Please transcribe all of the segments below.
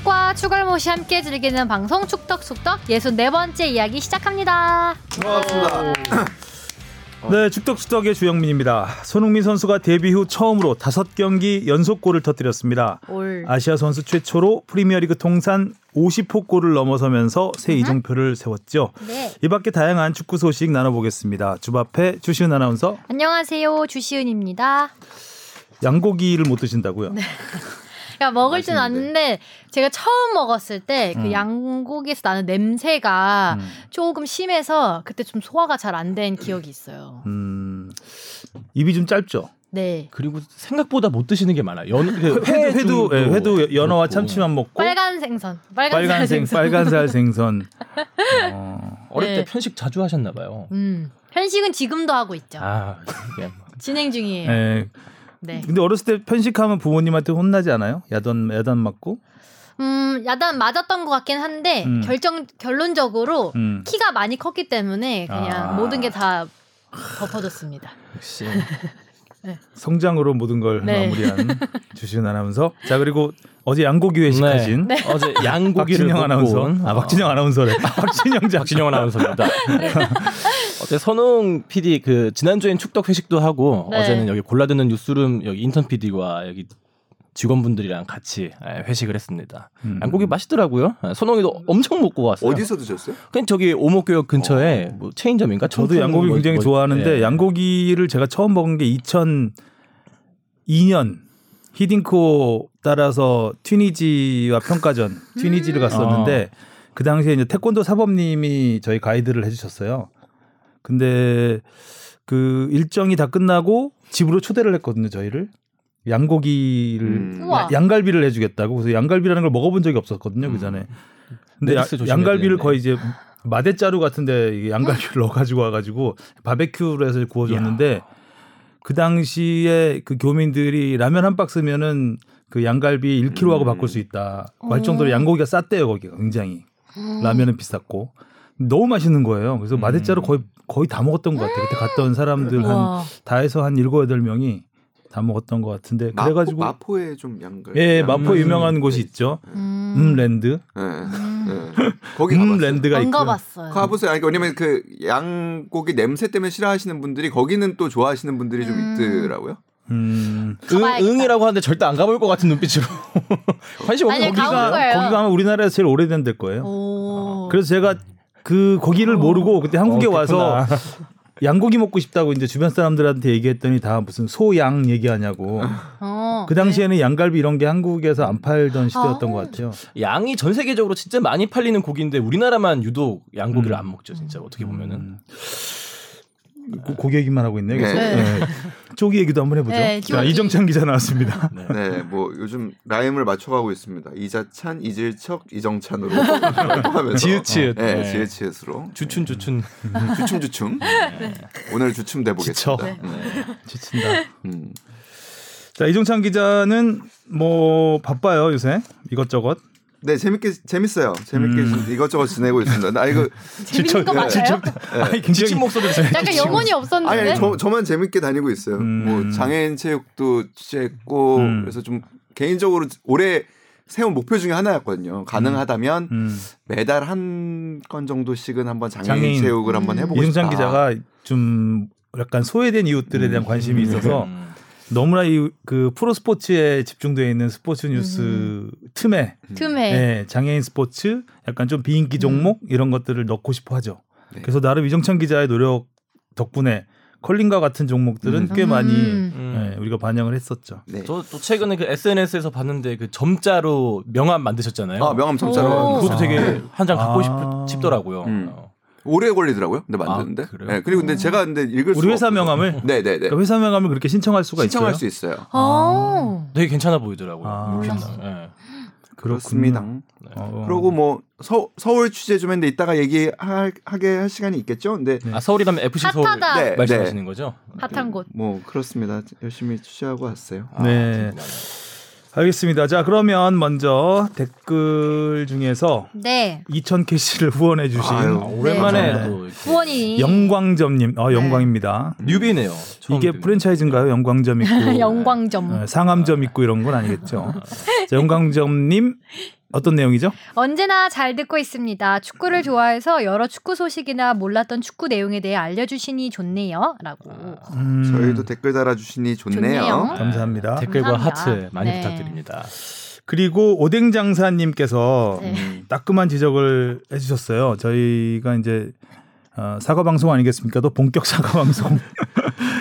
축덕과 추갈못이 함께 즐기는 방송 축덕숙덕 64번째 이야기 시작합니다. 반갑습니다. 네, 축덕축덕의 주영민입니다. 손흥민 선수가 데뷔 후 처음으로 다섯 경기 연속골을 터뜨렸습니다. 올. 아시아 선수 최초로 프리미어리그 통산 50호 골을 넘어서면서 새 이정표를 세웠죠. 네. 이 밖에 다양한 축구 소식 나눠보겠습니다. 주바페 주시은 아나운서 안녕하세요. 주시은입니다. 양고기를 못 드신다고요? 그러니까 먹을 줄 아는데 제가 처음 먹었을 때그 음. 양고기에서 나는 냄새가 음. 조금 심해서 그때 좀 소화가 잘 안 된 기억이 있어요. 음, 입이 좀 짧죠. 네. 그리고 생각보다 못 드시는 게 많아요. 연, 그 회도 회도 예, 회도 연어와 그렇고. 참치만 먹고 빨간 생선. 빨간 빨간색 생선. 빨간살 생선. 어, 어릴 네. 때 편식 자주 하셨나 봐요. 음. 편식은 지금도 하고 있죠. 아 뭐. 진행 중이에요. 예. 네. 근데 어렸을 때 편식하면 부모님한테 혼나지 않아요? 야단 야단 맞고? 음, 야단 맞았던 것 같긴 한데 음. 결정 결론적으로 음. 키가 많이 컸기 때문에 그냥 아. 모든 게 다 덮어졌습니다. 역시 성장으로 모든 걸 네. 마무리한 주시은 아나운서. 자 그리고 어제 양고기 회식하신 네. 어제 양고기를 박진영 먹고 아나운서. 온, 아 어, 박진영 아나운서래. 박진영 작 박진영 아나운서입니다. 어제 선웅 PD 그 지난주엔 축덕 회식도 하고 네. 어제는 여기 골라듣는 뉴스룸 여기 인턴 PD와 여기 직원분들이랑 같이 예, 회식을 했습니다. 음. 양고기 맛있더라고요. 예, 선웅이도 엄청 먹고 왔어요. 어디서 드셨어요? 그냥 저기 오목교역 근처에 뭐 체인점인가? 저도 양고기 뭐- 굉장히 뭐- 좋아하는데 예. 양고기를 제가 처음 먹은 게 2002년 히딩코 따라서 튀니지와 평가전 튀니지를 갔었는데 그 당시에 이제 태권도 사범님이 저희 가이드를 해주셨어요. 근데 그 일정이 다 끝나고 집으로 초대를 했거든요 저희를 양고기를 음. 양갈비를 해주겠다고 그래서 양갈비라는 걸 먹어본 적이 없었거든요 그 전에. 근데 야- 양갈비를. 거의 이제 마대자루 같은데 양갈비를 넣어가지고 와가지고 바베큐로 해서 구워줬는데 그 당시에 그 교민들이 라면 한 박스면은 그 양갈비 1kg하고 음. 바꿀 수 있다. 할 오. 정도로 양고기가 쌌대요 거기가 굉장히 라면은 비쌌고 너무 맛있는 거예요. 그래서 음. 마대자루 거의 거의 다 먹었던 것 같아요. 그때 갔던 사람들 한. 다 해서 한 일곱 여덟 명이 다 먹었던 것 같은데 마포, 그래가지고 마포에 좀 양갈. 예 마포 음. 유명한 곳이 있죠. 음. 음 랜드 예. 음. 예. 거기 가봤어요. 음랜드가 안 있고 가봤어요. 가보세요. 아니, 왜냐면 그 양고기 냄새 때문에 싫어하시는 분들이 거기는 또 좋아하시는 분들이 좀 음. 있더라고요. 음. 응. 응이라고 하는데 절대 안 가볼 것 같은 눈빛으로 관심 없는 거기가. 거기가 아마 우리나라에서 제일 오래된 데일 거예요. 오. 그래서 제가 그 거기를 모르고 그때 한국에 어, 와서. 양고기 먹고 싶다고 이제 주변 사람들한테 얘기했더니 다 무슨 소양 얘기하냐고. 어. 그 당시에는 양갈비 이런 게 한국에서 안 팔던 시대였던 아. 것 같아요. 양이 전 세계적으로 진짜 많이 팔리는 고기인데 우리나라만 유독 양고기를 음. 안 먹죠 진짜 어떻게 보면은 음. 고, 얘기만 하고 있네. 그래서 네. 네. 쪼기 얘기도 한번 해보죠. 네, 자. 이정찬 기자 나왔습니다. 네, 뭐 요즘 라임을 맞춰가고 있습니다. 이자찬, 이질척, 이정찬으로 지읒지읒. 네, 네. 지읒지읒으로 주춘 주춘 주춤 주춤. 오늘 주춤 지쳐. 대보겠습니다. 네. 지친다. 음. 자 이정찬 기자는 뭐 바빠요 요새 이것저것. 네, 재밌게 재밌어요. 재밌게 음. 이것저것 지내고 있습니다. 나 이거 재밌는 거 네. 맞아요? 아니 지친 굉장히 목소리를 잘 약간 영혼이 없었는데. 아니, 아니 저, 저만 재밌게 다니고 있어요. 음. 뭐 장애인 체육도 취재했고 음. 그래서 좀 개인적으로 올해 세운 목표 중에 하나였거든요. 가능하다면 음. 매달 한 건 정도씩은 한번 장애인, 장애인. 체육을 한번 해보고 싶다. 이정찬 기자가 좀 약간 소외된 이웃들에 대한 관심이 있어서 음. 너무나 이 그 프로 스포츠에 집중되어 있는 스포츠 뉴스 틈에 틈에. 예, 장애인 스포츠 약간 좀 비인기 종목 이런 것들을 넣고 싶어 하죠. 네. 그래서 나름 이정찬 기자의 노력 덕분에 컬링과 같은 종목들은 음. 꽤 많이 음. 음. 예, 우리가 반영을 했었죠. 네. 저또 최근에 그 SNS에서 봤는데 그 점자로 명함 만드셨잖아요. 아 명함 오. 점자로 그것도 되게 한 장 갖고 아. 싶, 싶더라고요. 음. 어. 오래 걸리더라고요. 근데 만드는데. 아? 네, 그리고 근데 제가 근데 읽을 우리 회사. 명함을 네, 네, 네. 그러니까 회사 명함을 그렇게 신청할 수가 신청할 있어요. 수 있어요. 어. 되게 괜찮아 보이더라고요. 아. 예. 그렇습니다. 어. 그리고 뭐 서, 서울 취재 좀 했는데 이따가 얘기하게 할 시간이 있겠죠. 근데 네. 아 서울이라면 FC 서울 핫하다. 네. 말씀하시는 거죠? 핫한 곳. 뭐 그렇습니다. 열심히 취재하고 왔어요. 아, 네. 그렇구나. 알겠습니다. 자 그러면 먼저 댓글 중에서 네. 2,000 캐시를 후원해 주신 아유, 아, 오랜만에 네. 후원이 영광점님, 어, 영광입니다. 뉴비네요. 처음 이게. 프랜차이즈인가요? 영광점 있고 영광점. 어, 상암점 있고 이런 건 아니겠죠. 자, 영광점님 어떤 내용이죠? 언제나 잘 듣고 있습니다. 축구를 좋아해서 여러 축구 소식이나 몰랐던 축구 내용에 대해 알려주시니 좋네요.라고. 음, 저희도 댓글 달아주시니 좋네요. 좋네요. 감사합니다. 댓글과 감사합니다. 하트 많이 네. 부탁드립니다. 그리고 오뎅 장사님께서 네. 음, 따끔한 지적을 해주셨어요. 저희가 이제 어, 사과 방송 아니겠습니까? 또 본격 사과 방송.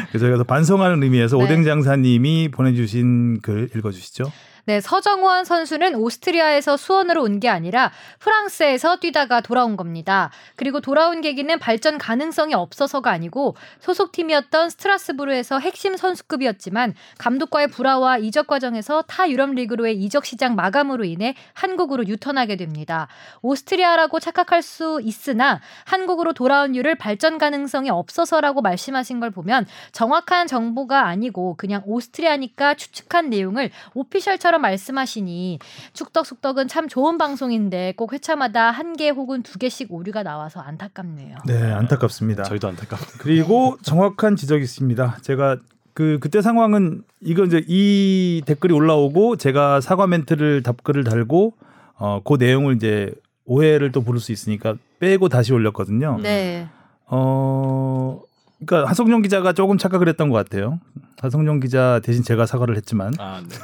그래서 저희가 반성하는 의미에서 네. 오뎅 장사님이 보내주신 글 읽어주시죠. 네, 서정원 선수는 오스트리아에서 수원으로 온 게 아니라 프랑스에서 뛰다가 돌아온 겁니다. 그리고 돌아온 계기는 발전 가능성이 없어서가 아니고 소속팀이었던 스트라스부르에서 핵심 선수급이었지만 감독과의 불화와 이적 과정에서 타 유럽 리그로의 이적 시장 마감으로 인해 한국으로 유턴하게 됩니다. 오스트리아라고 착각할 수 있으나 한국으로 돌아온 이유를 발전 가능성이 없어서라고 말씀하신 걸 보면 정확한 정보가 아니고 그냥 오스트리아니까 추측한 내용을 오피셜처럼 말씀하시니 축덕숙덕은 참 좋은 방송인데 꼭 회차마다 한 개 혹은 두 개씩 오류가 나와서 안타깝네요. 네, 안타깝습니다. 저희도 안타깝네요. 그리고 정확한 지적이 있습니다. 제가 그 그때 상황은 이거 이제 이 댓글이 올라오고 제가 사과 멘트를 답글을 달고 어그 내용을 이제 오해를 또 부를 수 있으니까 빼고 다시 올렸거든요. 네. 어 그러니까 하성룡 기자가 조금 착각을 했던 것 같아요. 하성룡 기자 대신 제가 사과를 했지만 아, 네.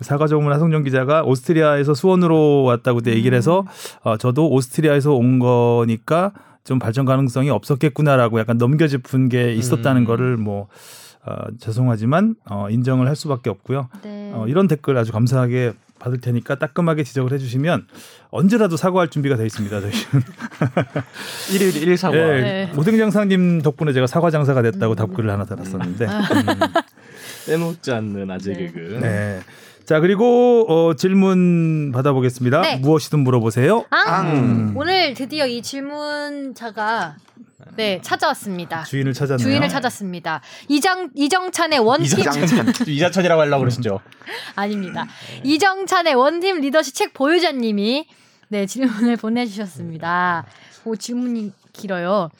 사과 조문을 하성룡 기자가 오스트리아에서 수원으로 왔다고 그때 얘기를 해서 어, 저도 오스트리아에서 온 거니까 좀 발전 가능성이 없었겠구나라고 약간 넘겨짚은 게 있었다는 음. 거를 뭐 어, 죄송하지만 어, 인정을 할 수밖에 없고요. 네. 어, 이런 댓글 아주 감사하게 받을 테니까 따끔하게 지적을 해주시면 언제라도 사과할 준비가 돼 있습니다. 저희는. 일일 일 사과. 예, 네. 오등장사님 덕분에 제가 사과 장사가 됐다고 답글을 하나 달았었는데. 음. 빼먹지 않는 아재 네. 개그. 네. 자 그리고 어, 질문 받아보겠습니다. 네. 무엇이든 물어보세요. 앙! 음. 오늘 드디어 이 질문자가 네 찾아왔습니다. 주인을 찾았네요. 주인을 찾았습니다. 이정 이정찬의 원팀 이장찬. 이자천이라고 하려고 그러시죠. 아닙니다. 이정찬의 원팀 리더십 책 보유자님이 네 질문을 보내주셨습니다. 오 질문이 길어요.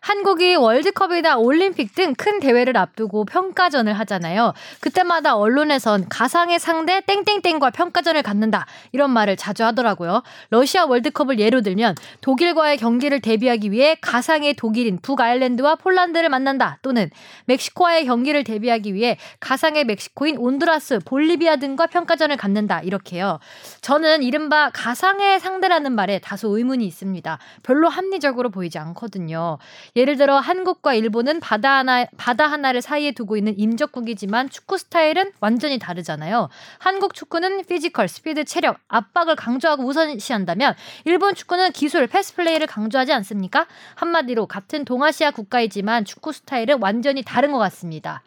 한국이 월드컵이나 올림픽 등 큰 대회를 앞두고 평가전을 하잖아요. 그때마다 언론에선 가상의 상대 땡땡땡과 평가전을 갖는다 이런 말을 자주 하더라고요. 러시아 월드컵을 예로 들면 독일과의 경기를 대비하기 위해 가상의 독일인 북아일랜드와 폴란드를 만난다 또는 멕시코와의 경기를 대비하기 위해 가상의 멕시코인 온두라스, 볼리비아 등과 평가전을 갖는다 이렇게요. 저는 이른바 가상의 상대라는 말에 다소 의문이 있습니다. 별로 합리적으로 보이지 않거든요. 예를 들어 한국과 일본은 바다 하나 바다 하나를 사이에 두고 있는 인접국이지만 축구 스타일은 완전히 다르잖아요. 한국 축구는 physical, 스피드, 체력, 압박을 강조하고 우선시한다면 일본 축구는 기술, 패스 플레이를 강조하지 않습니까? 한마디로 같은 동아시아 국가이지만 축구 스타일은 완전히 다른 것 같습니다.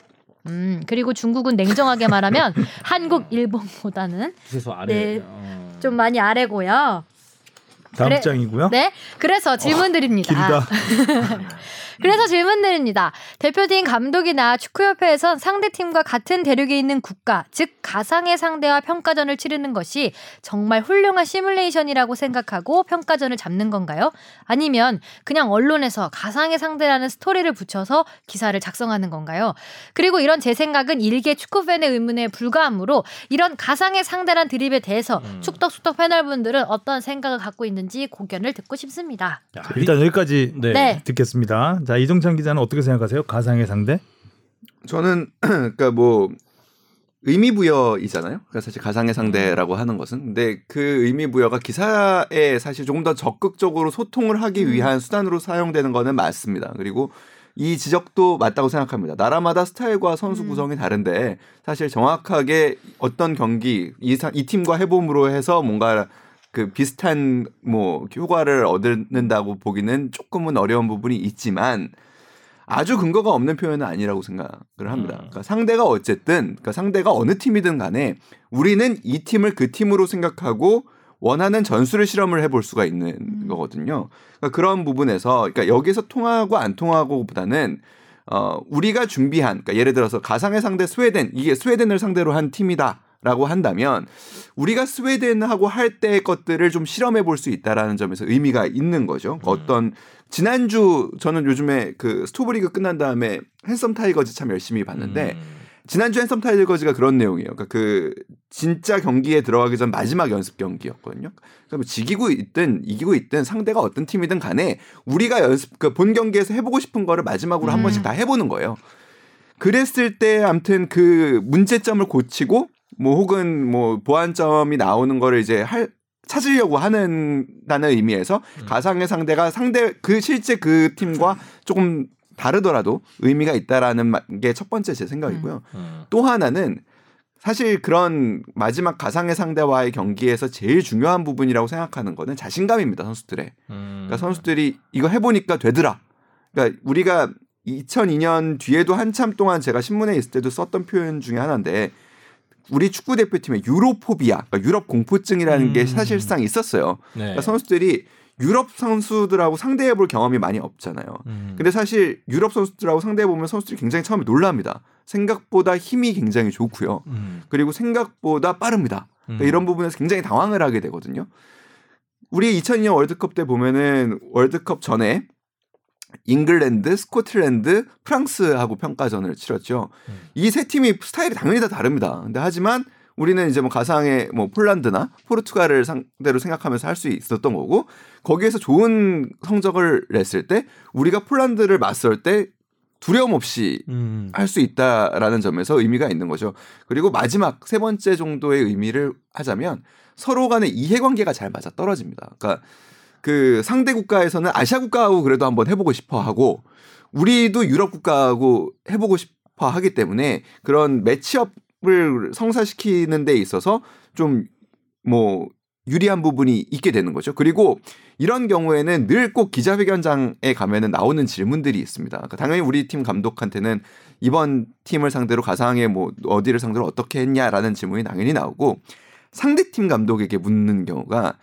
음, 그리고 중국은 냉정하게 말하면 한국, 일본보다는. 네. 어. 좀 많이 아래고요. 다음 그래- 장이고요. 네. 그래서 질문 드립니다. 길다. 그래서 질문 드립니다. 대표팀 감독이나 축구협회에선 상대팀과 같은 대륙에 있는 국가, 즉 가상의 상대와 평가전을 치르는 것이 정말 훌륭한 시뮬레이션이라고 생각하고 평가전을 잡는 건가요? 아니면 그냥 언론에서 가상의 상대라는 스토리를 붙여서 기사를 작성하는 건가요? 그리고 이런 제 생각은 일개 축구팬의 의문에 불과하므로 이런 가상의 상대란 드립에 대해서 음. 축덕숙덕 패널분들은 어떤 생각을 갖고 있는지 고견을 듣고 싶습니다. 야, 일단 여기까지 네. 네. 듣겠습니다. 자 이종찬 기자는 어떻게 생각하세요? 가상의 상대? 저는 그러니까 뭐 의미 부여이잖아요. 그러니까 사실 가상의 상대라고 하는 것은 근데 그 의미 부여가 기사에 사실 조금 더 적극적으로 소통을 하기 위한 수단으로 사용되는 거는 맞습니다. 그리고 이 지적도 맞다고 생각합니다. 나라마다 스타일과 선수 음. 구성이 다른데 사실 정확하게 어떤 경기 이, 사- 이 팀과 해봄으로 해서 뭔가 그 비슷한 뭐 효과를 얻는다고 보기는 조금은 어려운 부분이 있지만 아주 근거가 없는 표현은 아니라고 생각을 합니다. 음. 그러니까 상대가 어쨌든 그러니까 상대가 어느 팀이든 간에 우리는 이 팀을 그 팀으로 생각하고 원하는 전술을 실험을 해볼 수가 있는 음. 거거든요. 그러니까 그런 부분에서 그러니까 여기서 통하고 안 통하고보다는 어 우리가 준비한 그러니까 예를 들어서 가상의 상대 스웨덴 이게 스웨덴을 상대로 한 팀이다 라고 한다면 우리가 스웨덴하고 할 때의 것들을 좀 실험해 볼 수 있다라는 점에서 의미가 있는 거죠. 어떤 지난주 저는 요즘에 그 스토브리그 끝난 다음에 핸섬 타이거즈 참 열심히 봤는데 음. 지난주 핸섬 타이거즈가 그런 내용이에요. 그러니까 그 진짜 경기에 들어가기 전 마지막 연습 경기였거든요. 그러니까 뭐 지고 있든 이기고 있든 상대가 어떤 팀이든 간에 우리가 연습 그 본 경기에서 해보고 싶은 거를 마지막으로 한 음. 번씩 다 해보는 거예요. 그랬을 때 아무튼 그 문제점을 고치고 뭐 혹은 뭐 보완점이 나오는 거를 이제 할 찾으려고 하는다는 의미에서 가상의 상대가 상대 그 실제 그 팀과 조금 다르더라도 의미가 있다라는 게 첫 번째 제 생각이고요. 음. 또 하나는 사실 그런 마지막 가상의 상대와의 경기에서 제일 중요한 부분이라고 생각하는 거는 자신감입니다 선수들의. 음. 그러니까 선수들이 이거 해보니까 되더라. 그러니까 우리가 2002년 뒤에도 한참 동안 제가 신문에 있을 때도 썼던 표현 중에 하나인데 우리 축구 대표팀의 유로포비아, 그러니까 유럽 공포증이라는 게 음. 사실상 있었어요. 네. 그러니까 선수들이 유럽 선수들하고 상대해 볼 경험이 많이 없잖아요. 음. 근데 사실 유럽 선수들하고 상대해 보면 선수들이 굉장히 처음에 놀랍니다. 생각보다 힘이 굉장히 좋고요. 음. 그리고 생각보다 빠릅니다. 그러니까 음. 이런 부분에서 굉장히 당황을 하게 되거든요. 우리 2002년 월드컵 때 보면은 월드컵 전에 잉글랜드, 스코틀랜드, 프랑스하고 평가전을 치렀죠. 음. 이 세 팀이 스타일이 당연히 다 다릅니다. 근데 하지만 우리는 이제 뭐 가상의 뭐 폴란드나 포르투갈을 상대로 생각하면서 할 수 있었던 거고 거기에서 좋은 성적을 냈을 때 우리가 폴란드를 맞설 때 두려움 없이 음. 할수 있다라는 점에서 의미가 있는 거죠. 그리고 마지막 세 번째 정도의 의미를 하자면 서로 간의 이해관계가 잘 맞아 떨어집니다. 그러니까 그 상대 국가에서는 아시아 국가하고 그래도 한번 해보고 싶어 하고 우리도 유럽 국가하고 해보고 싶어 하기 때문에 그런 매치업을 성사시키는 데 있어서 좀 뭐 유리한 부분이 있게 되는 거죠. 그리고 이런 경우에는 늘 꼭 기자회견장에 가면은 나오는 질문들이 있습니다. 그러니까 당연히 우리 팀 감독한테는 이번 팀을 상대로 가상의 뭐 어디를 상대로 어떻게 했냐라는 질문이 당연히 나오고 상대 팀 감독에게 묻는 경우가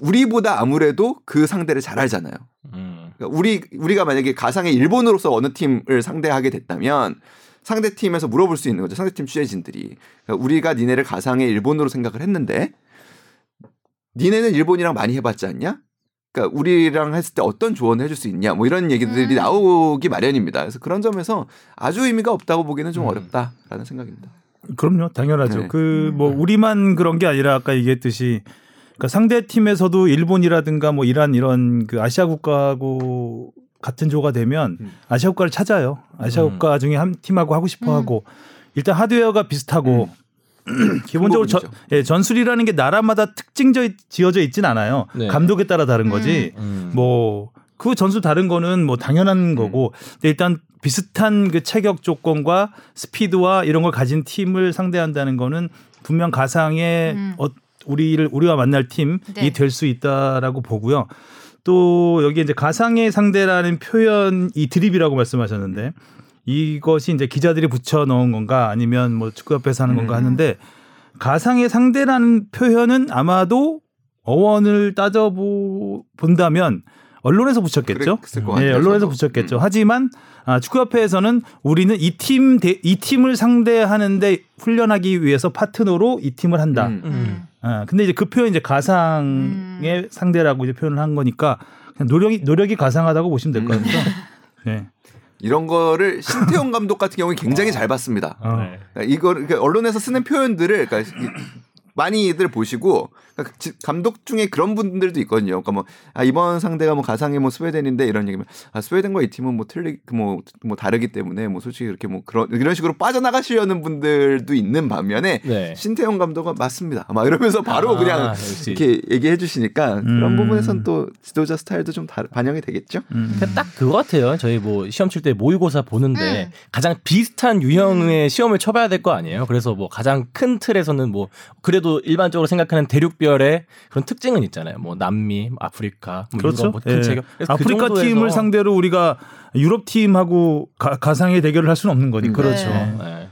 우리보다 아무래도 그 상대를 잘 알잖아요. 음. 그러니까 우리 우리가 만약에 가상의 일본으로서 어느 팀을 상대하게 됐다면 상대 팀에서 물어볼 수 있는 거죠. 상대 팀 취재진들이 그러니까 우리가 니네를 가상의 일본으로 생각을 했는데 니네는 일본이랑 많이 해봤지 않냐? 그러니까 우리랑 했을 때 어떤 조언을 해줄 수 있냐? 뭐 이런 얘기들이 음. 나오기 마련입니다. 그래서 그런 점에서 아주 의미가 없다고 보기는 좀 음. 어렵다라는 생각입니다. 그럼요, 당연하죠. 네. 그뭐 우리만 그런 게 아니라 아까 얘기했듯이 그러니까 상대 팀에서도 일본이라든가 뭐 이란 이런 그 아시아 국가하고 같은 조가 되면 음. 아시아 국가를 찾아요. 아시아 음. 국가 중에 한 팀하고 하고 싶어 음. 하고 일단 하드웨어가 비슷하고 기본적으로 전. 예, 전술이라는 게 나라마다 특징져 있- 지어져 있진 않아요. 네. 감독에 따라 다른 거지. 음. 뭐그 전술 다른 거는 뭐 당연한 거고 근데 일단 비슷한 그 체격 조건과 스피드와 이런 걸 가진 팀을 상대한다는 거는 분명 가상의 음. 어, 우리를 우리와 만날 팀이 네. 될수 있다라고 보고요. 또 여기 이제 가상의 상대라는 표현 이 드립이라고 말씀하셨는데 이것이 이제 기자들이 붙여 넣은 건가 아니면 뭐 축구협회에서 하는 건가 음. 하는데 가상의 상대라는 표현은 아마도 어원을 따져 본다면 언론에서 붙였겠죠. 예, 언론에서. 붙였겠죠. 음. 하지만 아, 축구협회에서는 우리는 이 팀 이 팀을 상대하는데 훈련하기 위해서 파트너로 이 팀을 한다. 음. 음. 아, 근데 이제 그 표현 이제 가상의 음. 상대라고 이제 표현을 한 거니까 그냥 노력이 노력이 가상하다고 보시면 될것 음. 같아요. 네. 이런 거를 신태용 감독 같은 경우는 굉장히 잘 봤습니다. 어. 네. 이걸 그러니까 언론에서 쓰는 표현들을 그러니까 이- 많이들 보시고 그러니까 지- 감독 중에 그런 분들도 있거든요. 그러니까 뭐 아, 이번 상대가 뭐 가상의 뭐 스웨덴인데 이런 얘기면 아 스웨덴과 이 팀은 뭐 틀리 뭐뭐 뭐 다르기 때문에 뭐 솔직히 그렇게 뭐 그런 이런 식으로 빠져나가시려는 분들도 있는 반면에 네. 신태용 감독은 맞습니다. 막 이러면서 바로 아, 그냥 역시. 이렇게 얘기해 주시니까 그런 음. 부분에선 또 지도자 스타일도 좀 다, 반영이 되겠죠. 음. 그딱 그거 같아요. 저희 뭐 시험 칠 때 모의고사 보는데 음. 가장 비슷한 유형의 시험을 쳐봐야 될 거 아니에요. 그래서 뭐 가장 큰 틀에서는 뭐 그래 도 일반적으로 생각하는 대륙별의 그런 특징은 있잖아요. 뭐 남미, 아프리카, 뭐 그렇죠. 유럽, 뭐큰 예. 체격. 그 아프리카 정도에서- 팀을 상대로 우리가 유럽 팀하고 가, 가상의 대결을 할 수는 없는 거니까. 그렇죠. 네. 네.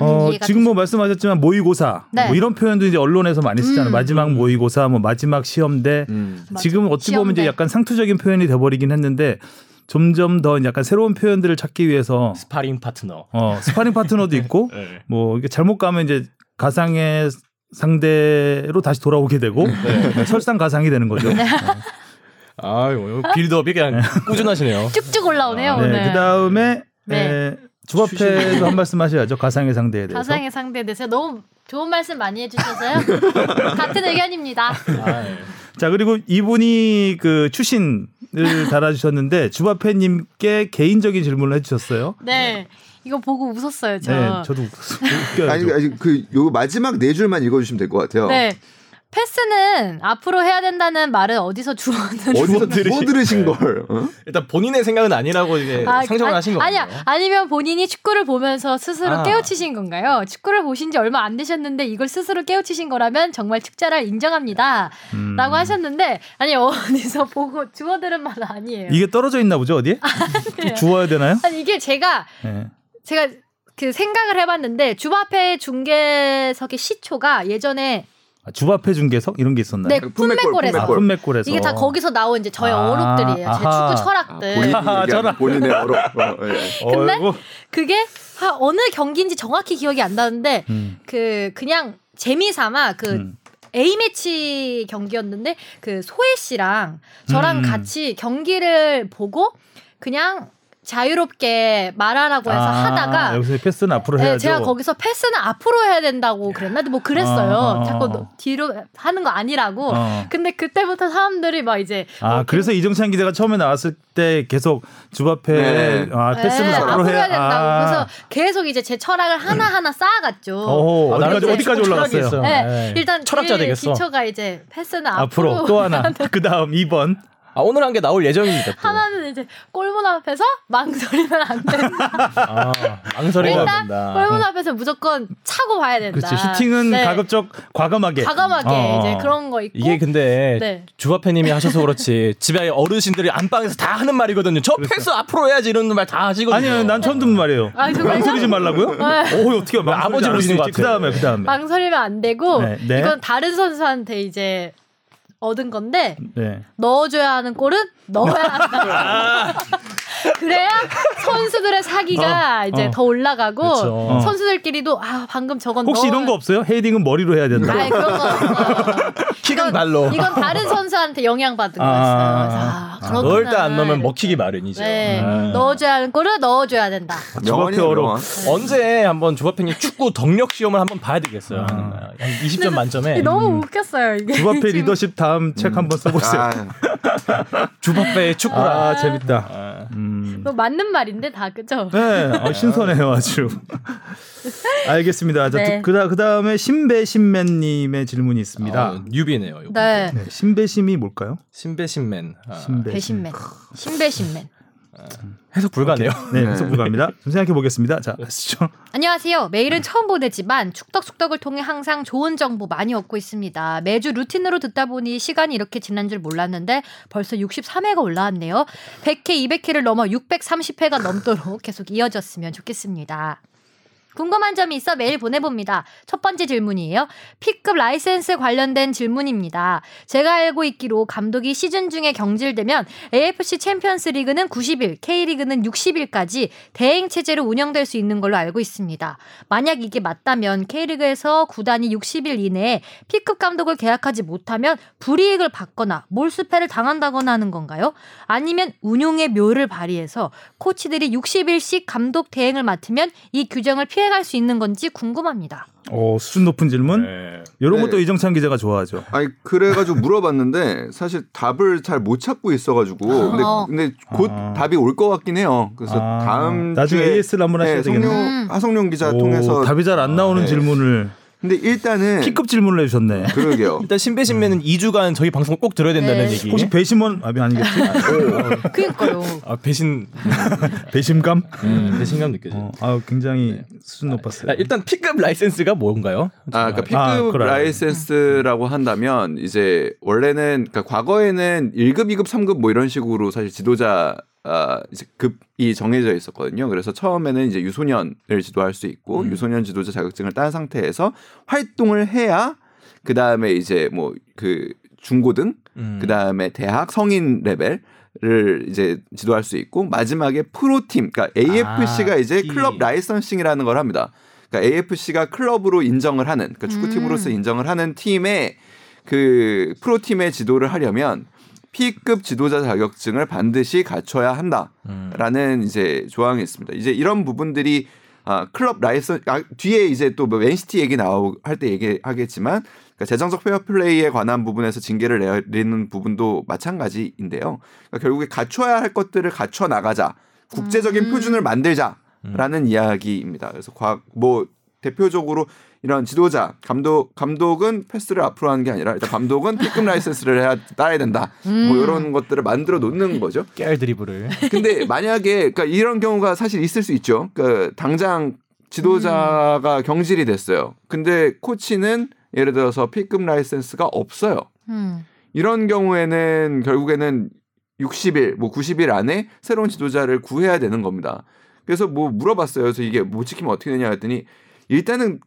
어, 지금 뭐 말씀하셨지만 모의고사 네. 뭐 이런 표현도 이제 언론에서 많이 쓰잖아요. 음. 마지막 모의고사, 뭐 마지막 시험대. 음. 지금 어떻게 보면 이제 시험대. 약간 상투적인 표현이 돼버리긴 했는데 점점 더 약간 새로운 표현들을 찾기 위해서 스파링 파트너. 어, 스파링 파트너도 있고 네. 뭐 이게 잘못 가면 이제 가상의 상대로 다시 돌아오게 되고 네. 설상 가상이 되는 거죠. 네. 아유, build-up이 그냥 꾸준하시네요. 쭉쭉 올라오네요 아, 오늘. 그 다음에 네. 주합회도 한 말씀 하셔야죠. 가상의 상대에 대해서. 가상의 상대에 대해서 너무 좋은 말씀 많이 해주셔서요. 같은 의견입니다. 아, 예. 자 그리고 이분이 그 추신을 달아주셨는데 주합회님께 개인적인 질문을 해주셨어요. 네, 이거 보고 웃었어요. 저. 네, 저도 웃겨요. 아니, 아니 그 요 마지막 네 줄만 읽어 주시면 될 것 같아요. 네. 패스는 앞으로 해야 된다는 말은 어디서 주워든 어디서 들으신- 들으신 걸? 어? 일단 본인의 생각은 아니라고 이제 상정을 아니, 하신 거예요. 아니야. 아니면 본인이 축구를 보면서 스스로 아. 깨우치신 건가요? 축구를 보신 지 얼마 안 되셨는데 이걸 스스로 깨우치신 거라면 정말 축자를 인정합니다. 음. 라고 하셨는데 아니 어디서 보고 주워들은 말은 아니에요. 이게 떨어져 있나 보죠 어디에? 주워야 되나요? 아니 이게 제가 네. 제가 그 생각을 해봤는데 주바페 중계석의 시초가 예전에 아, 주합회 중계석 이런 게 있었나요? 네 품맥골, 품맥골에서 아, 품맥골. 품맥골에서 이게 다 거기서 나온 이제 저의 아, 어록들이에요. 제 아하. 축구 철학들. 본인 아, 저랑. 본인의 어록. 어, 예. 근데 어이구. 그게 하, 어느 경기인지 정확히 기억이 안 나는데 음. 그 그냥 재미삼아 그 음. A 매치 경기였는데 그 소혜 씨랑 저랑 음. 같이 경기를 보고 그냥 자유롭게 말하라고 해서 아, 하다가 여기서 패스는 앞으로 네, 해야죠. 제가 거기서 패스는 앞으로 해야 된다고 그랬나? 뭐 그랬어요. 아, 아, 자꾸 아. 너- 뒤로 하는 거 아니라고. 어. 근데 그때부터 사람들이 막 이제 아 뭐 그래서 이정찬 기자가 처음에 나왔을 때 계속 주합회 네. 아, 패스는 네, 앞으로 해야 된다고. 아. 그래서 계속 이제 제 철학을 하나 하나 쌓아갔죠. 오, 아, 어디까지 이제 어디까지 올라갔어요? 네, 네. 일단 철학자 일 되겠어. 기초가 이제 패스는 앞으로, 앞으로 또 하나 그 다음 2번 아, 오늘 한 게 나올 예정입니다. 또. 하나는 이제 골문 앞에서 망설이면 안 된다. 아, 망설이면 안 일단 된다. 골문 앞에서 무조건 차고 봐야 된다. 그렇지 슈팅은 네. 가급적 과감하게 과감하게 어. 이제 그런 거 있고 이게 근데 네. 주바페님이 하셔서 그렇지 집에 어르신들이 안방에서 다 하는 말이거든요. 저 패스 앞으로 해야지 이런 말 다 하시거든요. 아니요 난 처음 듣는 말이에요 아? 망설이지 말라고요? 오 어떻게 뭐 아버지 보시는 것그 다음에 그 다음에 망설이면 안 되고 네, 네. 이건 다른 선수한테 이제 얻은 건데 네. 넣어줘야 하는 골은 넣어야 한다. 그래야 선수들의 사기가 어, 이제 어. 더 올라가고 그렇죠. 선수들끼리도 아 방금 저건 혹시 넣어... 이런 거 없어요? 헤딩은 머리로 해야 된다 아니 그런 거 없어요. 킥은 발로. 이건 다른 선수한테 영향받은 아, 거였어요. 아, 아. 아, 아. 넣을 때 안 넣으면 먹히기 마련이죠. 네, 아. 넣어줘야 하는 골은 넣어줘야 된다. 주바페어로. 명언. 언제 한번 주바페님 축구 덕력 시험을 한번 봐야 되겠어요. 한 20점 만점에 너무 웃겼어요 이게. 주바페 지금. 리더십 다음 책 한번 써보세요 아, 주바페의 축구라. 아, 재밌다 아. 음. 뭐 맞는 말인데 다 그죠? 네, 어, 신선해요 아주. 알겠습니다. 자, 네. 그다 그 다음에 신배신맨님의 질문이 있습니다. 아, 뉴비 네요. 요거. 네. 네, 신배심이 뭘까요? 신배신맨. 아, 신배. 배신맨, 신배신맨. 해석 불가네요. 네, 해석 불가합니다. 좀 생각해 보겠습니다. 자, 가시죠. 안녕하세요. 매일은 처음 보내지만 축덕축덕을 통해 항상 좋은 정보 많이 얻고 있습니다. 매주 루틴으로 듣다 보니 시간이 이렇게 지난 줄 몰랐는데 벌써 63회가 올라왔네요. 100회, 200회를 넘어 630회가 넘도록 계속 이어졌으면 좋겠습니다. 궁금한 점이 있어 메일 보내봅니다. 첫 번째 질문이에요. P급 라이센스 관련된 질문입니다. 제가 알고 있기로 감독이 시즌 중에 경질되면 AFC 챔피언스 리그는 90일, K리그는 60일까지 대행 체제로 운영될 수 있는 걸로 알고 있습니다. 만약 이게 맞다면 K리그에서 구단이 60일 이내에 P급 감독을 계약하지 못하면 불이익을 받거나 몰수패를 당한다거나 하는 건가요? 아니면 운용의 묘를 발휘해서 코치들이 60일씩 감독 대행을 맡으면 이 규정을 피해 갈수 있는 건지 궁금합니다. 오, 수준 높은 질문. 네. 이런 네. 것도 이정찬 기자가 좋아하죠. 아니 그래가지고 물어봤는데 사실 답을 잘 못 찾고 있어가지고 근데 어. 근데 곧 아. 답이 올 것 같긴 해요. 그래서 아, 다음 나중에 AS를 한번 하셔야 네, 되겠네. 음. 하성룡 기자 오, 통해서 답이 잘 안 나오는 네. 질문을 근데 일단은 P급 질문을 해주셨네. 그러게요. 일단 신배신맨은 2주간 저희 방송 꼭 들어야 된다는 네. 얘기. 혹시 배심원 아니 아니겠지? 그니까요. 아, 배신 배심감? 음, 배신감 느껴져요. 어, 아, 굉장히 수준 높았어요. 아, 일단 P급 라이센스가 뭔가요? 아, 그러니까 P급 아. 라이센스라고 한다면 이제 원래는 그러니까 과거에는 1급, 2급, 3급 뭐 이런 식으로 사실 지도자 아, 이제 급이 정해져 있었거든요. 그래서 처음에는 이제 유소년을 지도할 수 있고 음. 유소년 지도자 자격증을 딴 상태에서 활동을 해야 그 다음에 이제 뭐 그 중고등, 음. 그 다음에 대학 성인 레벨을 이제 지도할 수 있고 마지막에 프로팀, 그러니까 AFC가 아, 이제. 클럽 licensing이라는 걸 합니다. 그러니까 AFC가 클럽으로 인정을 하는, 그러니까 축구팀으로서 음. 인정을 하는 팀의 그 프로팀의 지도를 하려면 P급 지도자 자격증을 반드시 갖춰야 한다라는 음. 이제 조항이 있습니다. 이제 이런 부분들이 아, 클럽 라이선 아, 뒤에 이제 또뭐 맨시티 얘기 나오 할때 얘기하겠지만 그러니까 재정적 페어플레이에 관한 부분에서 징계를 내리는 부분도 마찬가지인데요. 그러니까 결국에 갖춰야 할 것들을 갖춰 나가자, 국제적인 음. 표준을 만들자라는 이야기입니다. 그래서 과, 뭐 대표적으로 이런 지도자, 감독, 감독은 패스를 앞으로 하는 게 아니라 일단 감독은 B급 라이센스를 해야 따야 된다. 음. 뭐 이런 것들을 만들어 놓는 거죠. 깨알 드리블을. 근데 만약에 그러니까 이런 경우가 사실 있을 수 있죠. 그러니까 당장 지도자가 경질이 됐어요. 근데 코치는 예를 들어서 P급 라이센스가 없어요. 음. 이런 경우에는 결국에는 60일, 뭐 90일 안에 새로운 지도자를 구해야 되는 겁니다. 그래서 뭐 물어봤어요. 그래서 이게 못 지키면 어떻게 되냐 했더니 일단은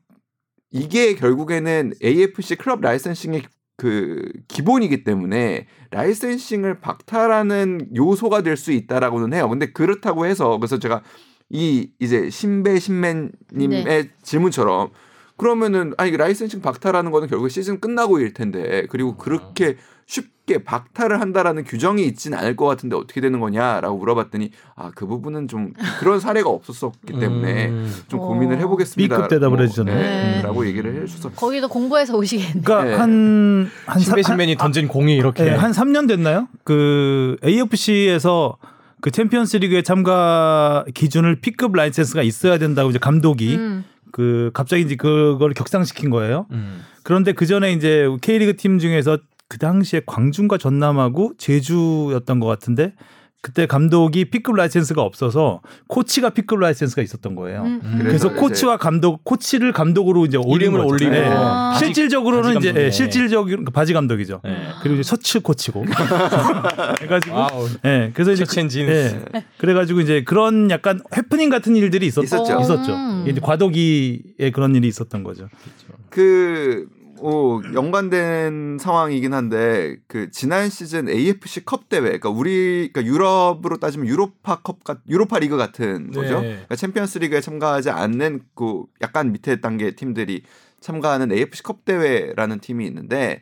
이게 결국에는 AFC 클럽 licensing의 그 기본이기 때문에 licensing을 박탈하는 요소가 될 수 있다라고는 해요. 근데 그렇다고 해서 그래서 제가 이 이제 신배 신맨님의 네. 질문처럼 그러면은 아니 licensing 박탈하는 거는 결국 시즌 끝나고 일 텐데 그리고 그렇게 쉽게 박탈을 한다라는 규정이 있진 않을 것 같은데 어떻게 되는 거냐라고 물어봤더니 아 그 부분은 좀 그런 사례가 없었었기 때문에 음. 좀 어. 고민을 해보겠습니다. B급 대답을 해주셨네. 네. 라고 얘기를 해주셔서 거기도 공부해서 오시겠네. 그러니까 네. 한한 신배 신맨이 던진 공이 이렇게. 네, 한 3년 됐나요? 그 AFC에서 그 챔피언스 리그에 참가 기준을 P급 라이센스가 있어야 된다고 이제 감독이 음. 그 갑자기 이제 그걸 격상시킨 거예요. 음. 그런데 그 전에 이제 K리그 팀 중에서 그 당시에 광주인가 전남하고 제주였던 것 같은데 그때 감독이 P급 라이센스가 없어서 코치가 P급 라이센스가 있었던 거예요. 음. 음. 그래서 이제 코치와 감독 코치를 감독으로 이제 이름을. 올리고 네. 아. 바지- 실질적으로는 바지 이제 감독이네. 예, 실질적인 바지 감독이죠. 네. 그리고 이제 셔츠 코치고 해가지고 wow. 예 그래서 이제 jeans. 예, 그래가지고 이제 그런 약간 해프닝 같은 일들이 있었, 있었죠. 있었죠. 음. 이제 과도기에 그런 일이 있었던 거죠. 그, 어, 연관된 상황이긴 한데, 그, 지난 시즌 AFC 컵 대회, 그러니까 우리, 그러니까 유럽으로 따지면 유로파 컵, 같, 유로파 리그 같은 네. 거죠. 그러니까 챔피언스 리그에 참가하지 않는 그 약간 밑에 단계 팀들이 참가하는 AFC 컵 대회라는 팀이 있는데,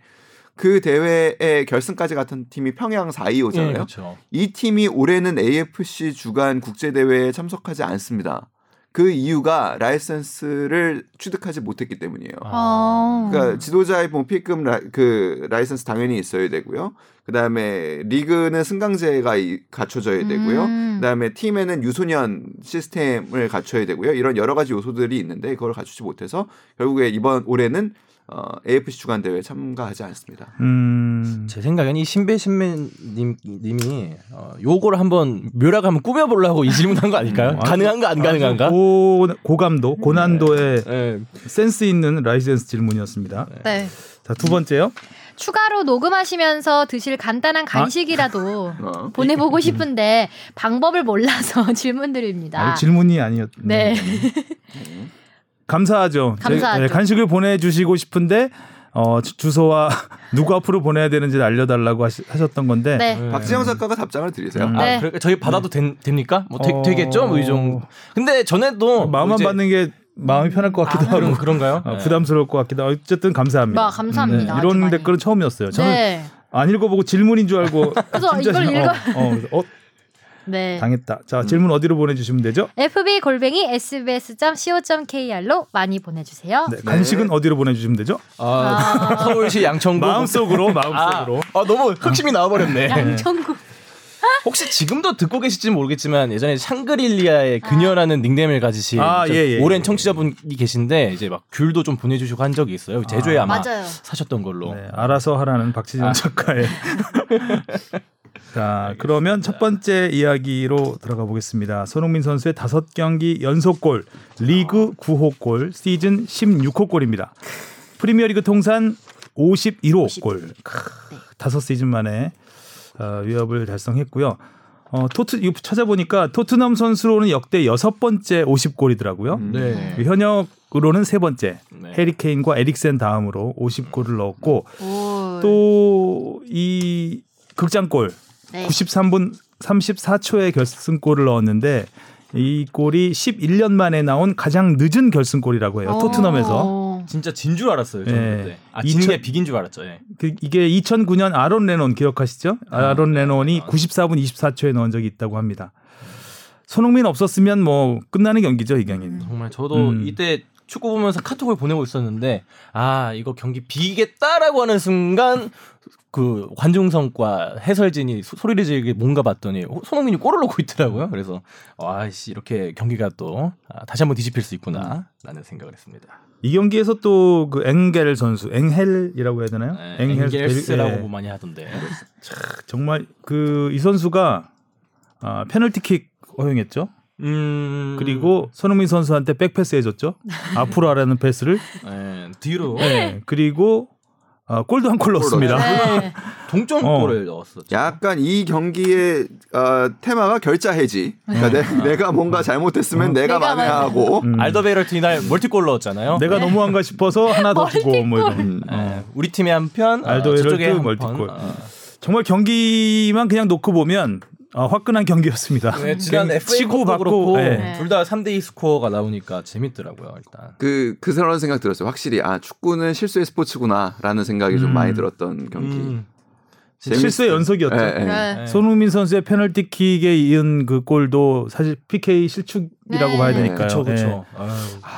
그 대회의 결승까지 간 팀이 평양 425잖아요. 예, 그렇죠. 이 팀이 올해는 AFC 주관 국제 대회에 참석하지 않습니다. 그 이유가 라이센스를 취득하지 못했기 때문이에요. 아. 그러니까 지도자의 뭐 P급 라, 그 라이센스 당연히 있어야 되고요. 그다음에 리그는 승강제가 이- 갖춰져야 되고요. 음. 그다음에 팀에는 유소년 시스템을 갖춰야 되고요. 이런 여러 가지 요소들이 있는데 그걸 갖추지 못해서 결국에 이번 올해는 어, AFC 주관 대회에 참가하지 않습니다. 음, 제 생각엔 이 신배 신맨님 님이 어, 요거를 한번 묘라가 한번 꾸며보려고 이 질문한 거 아닐까요? 음. 가능한가 안 가능한가? 고, 고감도, 고난도의 예. 센스 있는 라이센스 질문이었습니다. 네. 자, 두 번째요. 추가로 녹음하시면서 드실 간단한 간식이라도 어. 보내보고 싶은데 방법을 몰라서 질문드립니다. 아니, 질문이 아니었. 네. 감사하죠. 감사하죠. 제- 네, 간식을 보내주시고 싶은데 어, 주- 주소와 누구 앞으로 보내야 되는지 알려달라고 하시, 하셨던 건데 네. 네. 박지영 작가가 답장을 드리세요. 음. 아, 네. 그러니까 저희 받아도 된- 됩니까? 뭐 되, 어. 되겠죠? 뭐이 정도. 근데 전에도 마음만 뭐 이제- 받는 게 마음이 편할 것 같기도 아, 그런, 하고 그런 가요? 어, 네. 부담스러울 것 같기도 하고 어쨌든 감사합니다. 와, 감사합니다. 아주 이런 많이. 댓글은 처음이었어요. 저는 네. 안 읽어보고 질문인 줄 알고 그래서 진짜 이걸 질- 읽어- 어, 어, 어, 네. 당했다. 자 질문 어디로 보내주시면 되죠? fb 골뱅이 sbs.co.kr로 많이 보내주세요. 네, 간식은 어디로 보내주시면 되죠? 아, 서울시 양천구 마음속으로 아, 마음속으로. 아, 너무 흑심이 나와버렸네. 양천구. 혹시 지금도 듣고 계실지 모르겠지만 예전에 샹그릴리아의 그녀라는 닉네임을 가지신 아, 좀 예, 예, 오랜 예. 청취자분이 계신데 이제 막 귤도 좀 보내주시고 한 적이 있어요. 제주에 아, 아, 마 맞아요. 사셨던 걸로. 네, 알아서 하라는 박지정 작가의. 자, 그러면 첫 번째 이야기로 들어가 보겠습니다. 손흥민 선수의 다섯 경기 연속골, 리그 9호 골, 시즌 16호 골입니다. 프리미어리그 통산 51호 골. 다섯 시즌 만에 어, 위협을 달성했고요. 어, 토트 이거 찾아보니까 토트넘 선수로는 역대 여섯 번째 50골이더라고요. 음. 네. 현역으로는 세 번째. 네. 해리 케인과 에릭센 다음으로 50골을 넣었고 오. 또이 극장골 네. 93분 34초에 결승골을 넣었는데 이 골이 11년 만에 나온 가장 늦은 결승골이라고 해요. 토트넘에서. 오. 진짜 진 줄 알았어요. 저는 예. 그때. 아, 지는 게 이천- 비긴 줄 알았죠. 예. 그 이게 2009년 아론 레논 기억하시죠? 아 론 레논이 94분 24초에 넣은 적이 있다고 합니다. 손흥민 없었으면 뭐 끝나는 경기죠, 이 경기는. 정말 저도 음. 이때 축구 보면서 카톡을 보내고 있었는데 아 이거 경기 비겠다라고 하는 순간 그 관중성과 해설진이 소- 소리를 지르게 뭔가 봤더니 호- 손흥민이 골을 넣고 있더라고요. 그래서 와씨 이렇게 경기가 또 아, 다시 한번 뒤집힐 수 있구나라는 생각을 했습니다. 이 경기에서 또 그 엥겔 선수, 엥헬이라고 해야 되나요? 네, 엥겔스라고 예. 뭐 많이 하던데. 정말 그 이 선수가 아, 페널티킥 허용했죠. 음 그리고 손흥민 선수한테 백패스 해줬죠. 앞으로 하라는 패스를. 예, 뒤로 네. 그리고 아, 골도 한 골 넣었습니다. 네. 동점골을 넣었었죠. 약간 이 경기의 어, 테마가 결자 해지. 그러니까 내, 내가 뭔가 잘못했으면 내가 내가 만회하고 음. 알더베이럴트 이날 멀티골 넣었잖아요. 내가 너무한가 싶어서 하나 더 주고 뭐 이런. 음. 예, 우리 팀에 한 편, 알더베이럴트 저쪽에 한 멀티골. 편. 어. 정말 경기만 그냥 놓고 보면 아, 화끈한 경기였습니다. 네, 지난 그냥 FA 치고 컵도 받고 그렇고 예. 둘다 3대2 스코어가 나오니까 재밌더라고요 일단. 그, 그 그런 생각 들었어요. 확실히 아 축구는 실수의 스포츠구나라는 생각이 좀 음. 많이 들었던 경기. 음. 실수의 연속이었죠. 예, 예. 네. 네. 손흥민 선수의 페널티킥에 이은 그 골도 사실 PK 실축이라고 네. 봐야 되니까요. 그렇죠, 예. 그렇죠.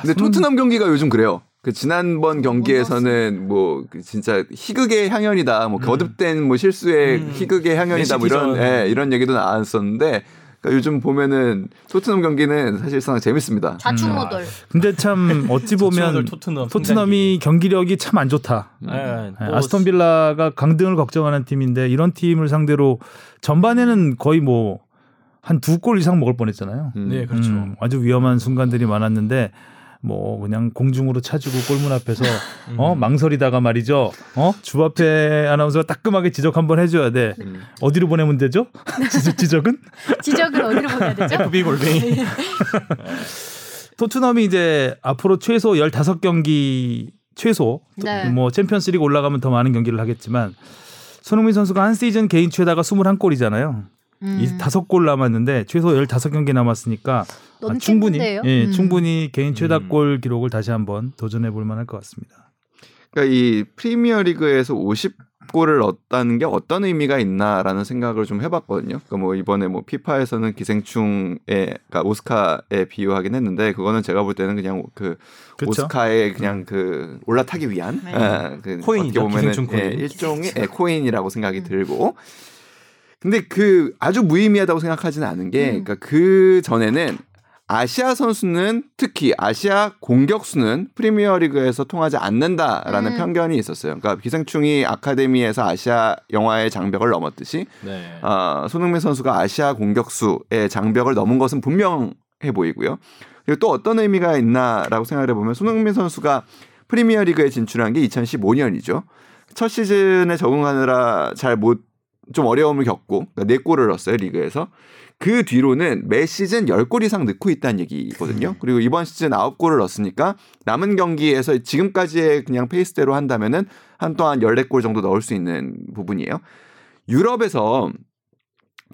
근데 토트넘 경기가 요즘 그래요. 그 지난번 경기에서는 뭐그 진짜 희극의 향연이다, 뭐 거듭된 뭐 실수의 음. 희극의 향연이다, 뭐 이런. 예, 이런 얘기도 나왔었는데 그러니까 요즘 보면은 토트넘 경기는 사실상 재밌습니다. 좌충우돌. 근데 참 어찌 보면 토트넘, 토트넘 토트넘이 경기력이 참 안 좋다. 예, 예, 뭐 아스톤 빌라가 강등을 걱정하는 팀인데 이런 팀을 상대로 전반에는 거의 뭐 한 두 골 이상 먹을 뻔했잖아요. 음. 네, 그렇죠. 음, 아주 위험한 순간들이 많았는데 뭐 그냥 공중으로 차주고 골문 앞에서 어 망설이다가 말이죠. 어 주바페 아나운서가 따끔하게 지적 한번 해줘야 돼. 음. 어디로 보내면 되죠? 지적, 지적 은 지적은 어디로 보내야 되죠? FB 골뱅이. 토트넘이 이제 앞으로 최소 15경기 최소 네. 뭐 챔피언스리그 올라가면 더 많은 경기를 하겠지만 손흥민 선수가 한 시즌 개인 최다가 21골이잖아요. 음. 이 다섯 골 남았는데 최소 15경기 남았으니까 아, 너무 충분히? 예, 음. 충분히 개인 최다 음. 골 기록을 다시 한번 도전해 볼 만할 것 같습니다. 그러니까 이 프리미어 리그에서 50골을 넣었다는 게 어떤 의미가 있나라는 생각을 좀 해봤거든요. 그러니까 뭐 이번에 뭐 피파에서는 기생충에 그러니까 오스카에 비유하긴 했는데 그거는 제가 볼 때는 그냥 그 그쵸? 오스카에 그냥 그 올라타기 위한 네. 예, 그 코인이죠, 보면은 기생충 코인. 예, 일종의 예, 코인이라고 생각이 들고. 근데 그 아주 무의미하다고 생각하지는 않은 게, 음. 그러니까 그 전에는 아시아 선수는 특히 아시아 공격수는 프리미어리그에서 통하지 않는다라는 음. 편견이 있었어요. 그러니까 기생충이 아카데미에서 아시아 영화의 장벽을 넘었듯이 네. 어, 손흥민 선수가 아시아 공격수의 장벽을 넘은 것은 분명해 보이고요. 그리고 또 어떤 의미가 있나라고 생각을 해보면 손흥민 선수가 프리미어리그에 진출한 게 2015년이죠. 첫 시즌에 적응하느라 잘 못 좀 어려움을 겪고 그러니까 네 골을 넣었어요 리그에서 그 뒤로는 매 시즌 10골 이상 넣고 있다는 얘기거든요. 그리고 이번 시즌 9골을 넣었으니까 남은 경기에서 지금까지의 그냥 페이스대로 한다면은 한동안 14골 정도 넣을 수 있는 부분이에요. 유럽에서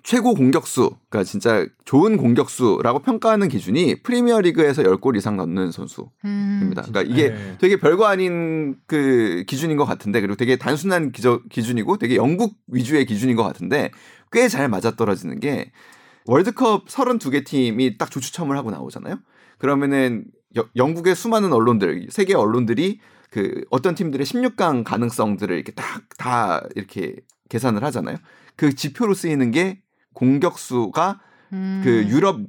최고 공격수, 그러니까 진짜 좋은 공격수라고 평가하는 기준이 프리미어 리그에서 10골 이상 넣는 선수입니다. 음. 그러니까 이게 네. 되게 별거 아닌 그 기준인 것 같은데 그리고 되게 단순한 기저, 기준이고 되게 영국 위주의 기준인 것 같은데 꽤 잘 맞아떨어지는 게 월드컵 32개 팀이 딱 조추첨을 하고 나오잖아요. 그러면은 여- 영국의 수많은 언론들, 세계 언론들이 그 어떤 팀들의 16강 가능성들을 이렇게 딱 다 이렇게 계산을 하잖아요. 그 지표로 쓰이는 게 공격수가 음. 그 유럽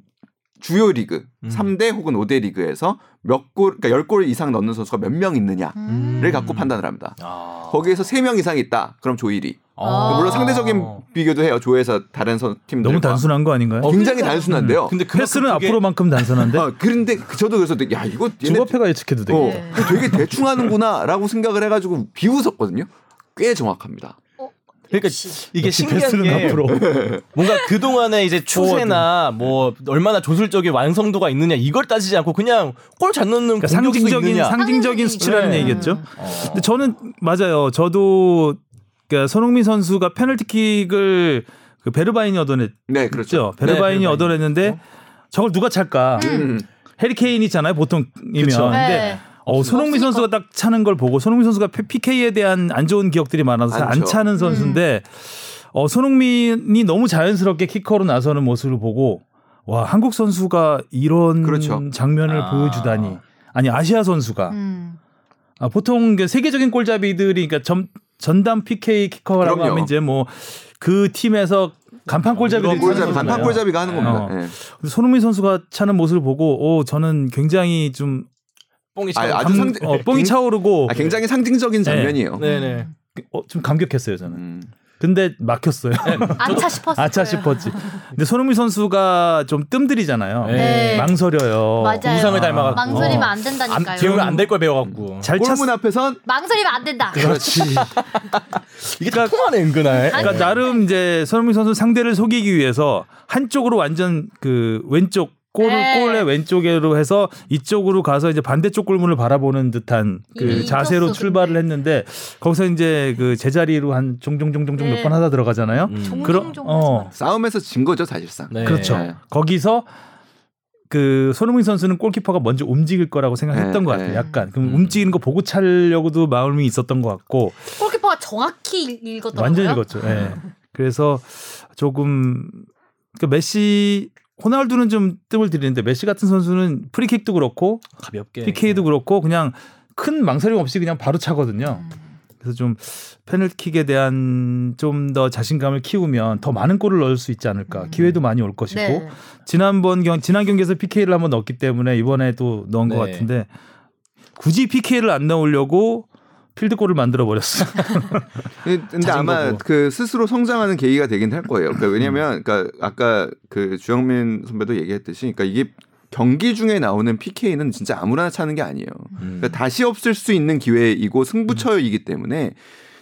주요 리그 음. 3대 혹은 5대 리그에서 몇 골, 그러니까 10골 이상 넣는 선수가 몇 명 있느냐를 음. 갖고 판단을 합니다. 아. 거기에서 3명 이상 있다. 그럼 조 1위. 아. 물론 상대적인 비교도 해요. 조에서 다른 선 팀들 너무 단순한 거 아닌가요? 어, 굉장히 그러니까- 단순한데요. 근데 그만큼 패스는 그게- 앞으로만큼 단순한데 어, 그런데 그- 저도 그래서 야 이거 얘네 주바페가 예측해도 되겠 어, 네. 되게 대충 하는구나라고 생각을 해가지고 비웃었거든요. 꽤 정확합니다. 그러니까 이게 역시 신기한 게 앞으로. 뭔가 그 동안의 이제 추세나 뭐 얼마나 조술적인 완성도가 있느냐 이걸 따지지 않고 그냥 골 잘 넣는 그러니까 상징적인 있느냐. 상징적인 상징적인 수치라는 네. 얘기겠죠. 어. 근데 저는 맞아요. 저도 그러니까 손흥민 선수가 페널티킥을 그 베르바인이 얻어냈죠. 네, 그렇죠. 베르바인이 네, 베르바인이 얻어냈는데 저걸 누가 찰까? 음. 해리케인이잖아요, 보통이면. 그쵸. 근데 네. 어, 손흥민 없으니까. 선수가 딱 차는 걸 보고 손흥민 선수가 PK에 대한 안 좋은 기억들이 많아서 잘안 많죠. 차는 선수인데 어, 손흥민이 너무 자연스럽게 키커로 나서는 모습을 보고 와 한국 선수가 이런 그렇죠. 장면을 아. 보여주다니 아니 아시아 선수가 음. 아, 보통 그 세계적인 골잡이들이 그러니까 전, 전담 PK 키커라고 그럼요. 하면 이제 뭐 그 팀에서 간판 골잡이들이 이런 골잡이 차는 간판. 골잡이가 하는 겁니다. 어. 예. 근데 손흥민 선수가 차는 모습을 보고 오 저는 굉장히 좀 뽕이 아, 차. 아주 감- 상대- 어, 뽕이 굉- 차오르고 아, 굉장히 상징적인 장면이에요. 네네. 어, 좀 감격했어요 저는. 음. 근데 막혔어요. 안차 싶었어요. 아차 싶었지. 근데 손흥민 선수가 좀 뜸들이잖아요. 네. 망설여요. 맞아요. 우상을 닮아갖고. 망설이면 어. 안 된다니까요. 안, 배우면 안 될 걸 배워갖고. 잘 찼. 골문 앞에선 망설이면 안 된다. 그렇지. 이게 다 통하네 은근하에. 그러니까 나름 이제 손흥민 선수 상대를 속이기 위해서 한쪽으로 완전 그 왼쪽 골을 네. 골의 왼쪽으로 해서 이쪽으로 가서 이제 반대쪽 골문을 바라보는 듯한 그 이미 자세로 출발을 근데. 했는데 거기서 이제 그 제자리로 한 종종종종종 네. 몇번 하다 들어가잖아요. 음. 그럼 종종종 어 싸움에서 진 거죠 사실상. 네. 그렇죠. 네. 거기서 그 손흥민 선수는 골키퍼가 먼저 움직일 거라고 생각했던 네, 것 같아요. 네. 약간 그럼 음. 움직이는 거 보고 차려고도 마음이 있었던 것 같고 골키퍼가 정확히 읽- 읽었더라고요. 완전 읽었죠. 예. 그래서 조금 그 메시 호날두는 좀 뜸을 들이는데 메시 같은 선수는 프리킥도 그렇고 가볍게. PK도 그렇고 그냥 큰 망설임 없이 그냥 바로 차거든요. 음. 그래서 좀 페널킥에 대한 좀 더 자신감을 키우면 더 많은 골을 넣을 수 있지 않을까. 기회도 많이 올 것이고 네. 지난번 경 지난 경기에서 PK를 한번 넣었기 때문에 이번에도 넣은 것 네. 같은데 굳이 PK를 안 넣으려고 필드골을 만들어 버렸어. 근데 아마 거고. 그 스스로 성장하는 계기가 되긴 할 거예요. 그러니까 왜냐면 그러니까 아까 그 주영민 선배도 얘기했듯이 그러니까 이게 경기 중에 나오는 PK는 진짜 아무나 차는 게 아니에요. 음. 그러니까 다시 없을 수 있는 기회이고 승부처이기 때문에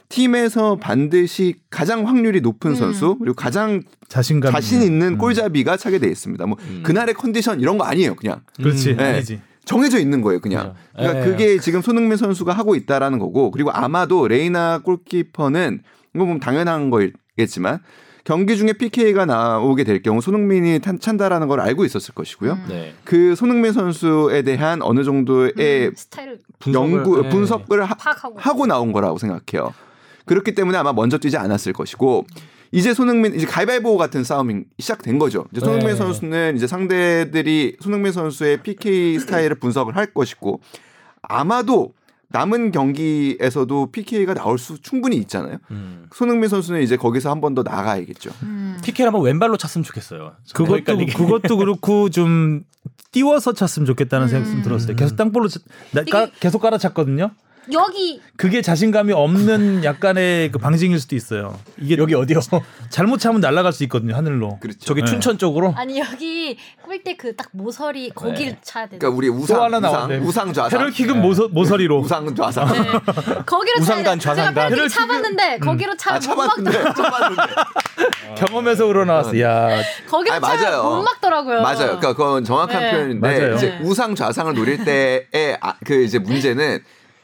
팀에서 반드시 가장 확률이 높은 음. 선수 그리고 가장 자신감 자신 있는 음. 골잡이가 차게 돼 있습니다. 뭐 음. 그날의 컨디션 이런 거 아니에요, 그냥. 그렇지 음. 네. 아니지. 정해져 있는 거예요, 그냥. 그러니까 예. 그게 지금 손흥민 선수가 하고 있다라는 거고 그리고 아마도 레이나 골키퍼는 이거 보면 당연한 거겠지만 경기 중에 PK가 나오게 될 경우 손흥민이 탄- 찬다라는 걸 알고 있었을 것이고요. 음. 네. 그 손흥민 선수에 대한 어느 정도의 음, 스타일을 연구 네. 분석을 하, 하고 나온 거라고 생각해요. 그렇기 때문에 아마 먼저 뛰지 않았을 것이고 이제 손흥민 이제 가위바위보 같은 싸움이 시작된 거죠. 이제 손흥민 네. 선수는 이제 상대들이 손흥민 선수의 PK 스타일을 분석을 할 것이고 아마도 남은 경기에서도 PK가 나올 수 충분히 있잖아요. 음. 손흥민 선수는 이제 거기서 한 번 더 나가야겠죠. 음. PK를 한번 왼발로 찼으면 좋겠어요. 그것도. 그것도 그렇고 좀 띄워서 찼으면 좋겠다는 생각이 좀 음. 들었어요. 계속 땅볼로 차- 나- 까- 계속 깔아찼거든요. 여기 그게 자신감이 없는 약간의 그 방증일 수도 있어요. 이게 여기 어디요? 잘못 차면 날아갈 수 있거든요 하늘로. 그렇죠. 저기 네. 춘천 쪽으로. 아니 여기 꿀때 그 딱 모서리 거기를 차야 돼. 그러니까 우리 우상 하나 우상 나왔네. 우상 좌상 페널킥은 모서, 모서리로. 우상 좌상. 거기로 우상단, 차야 돼. 좌상단. 페널킥은- 차봤는데 거기로 아 차면 못 참았는데 막더라고. 참았는데. 경험에서 우러나왔어. 야, 거기로 아니, 차면 맞아요. 못 막더라고요. 맞아요. 그러니까 그건 정확한 네. 표현인데 맞아요. 이제 네. 우상 좌상을 노릴 때의 아, 그 이제 문제는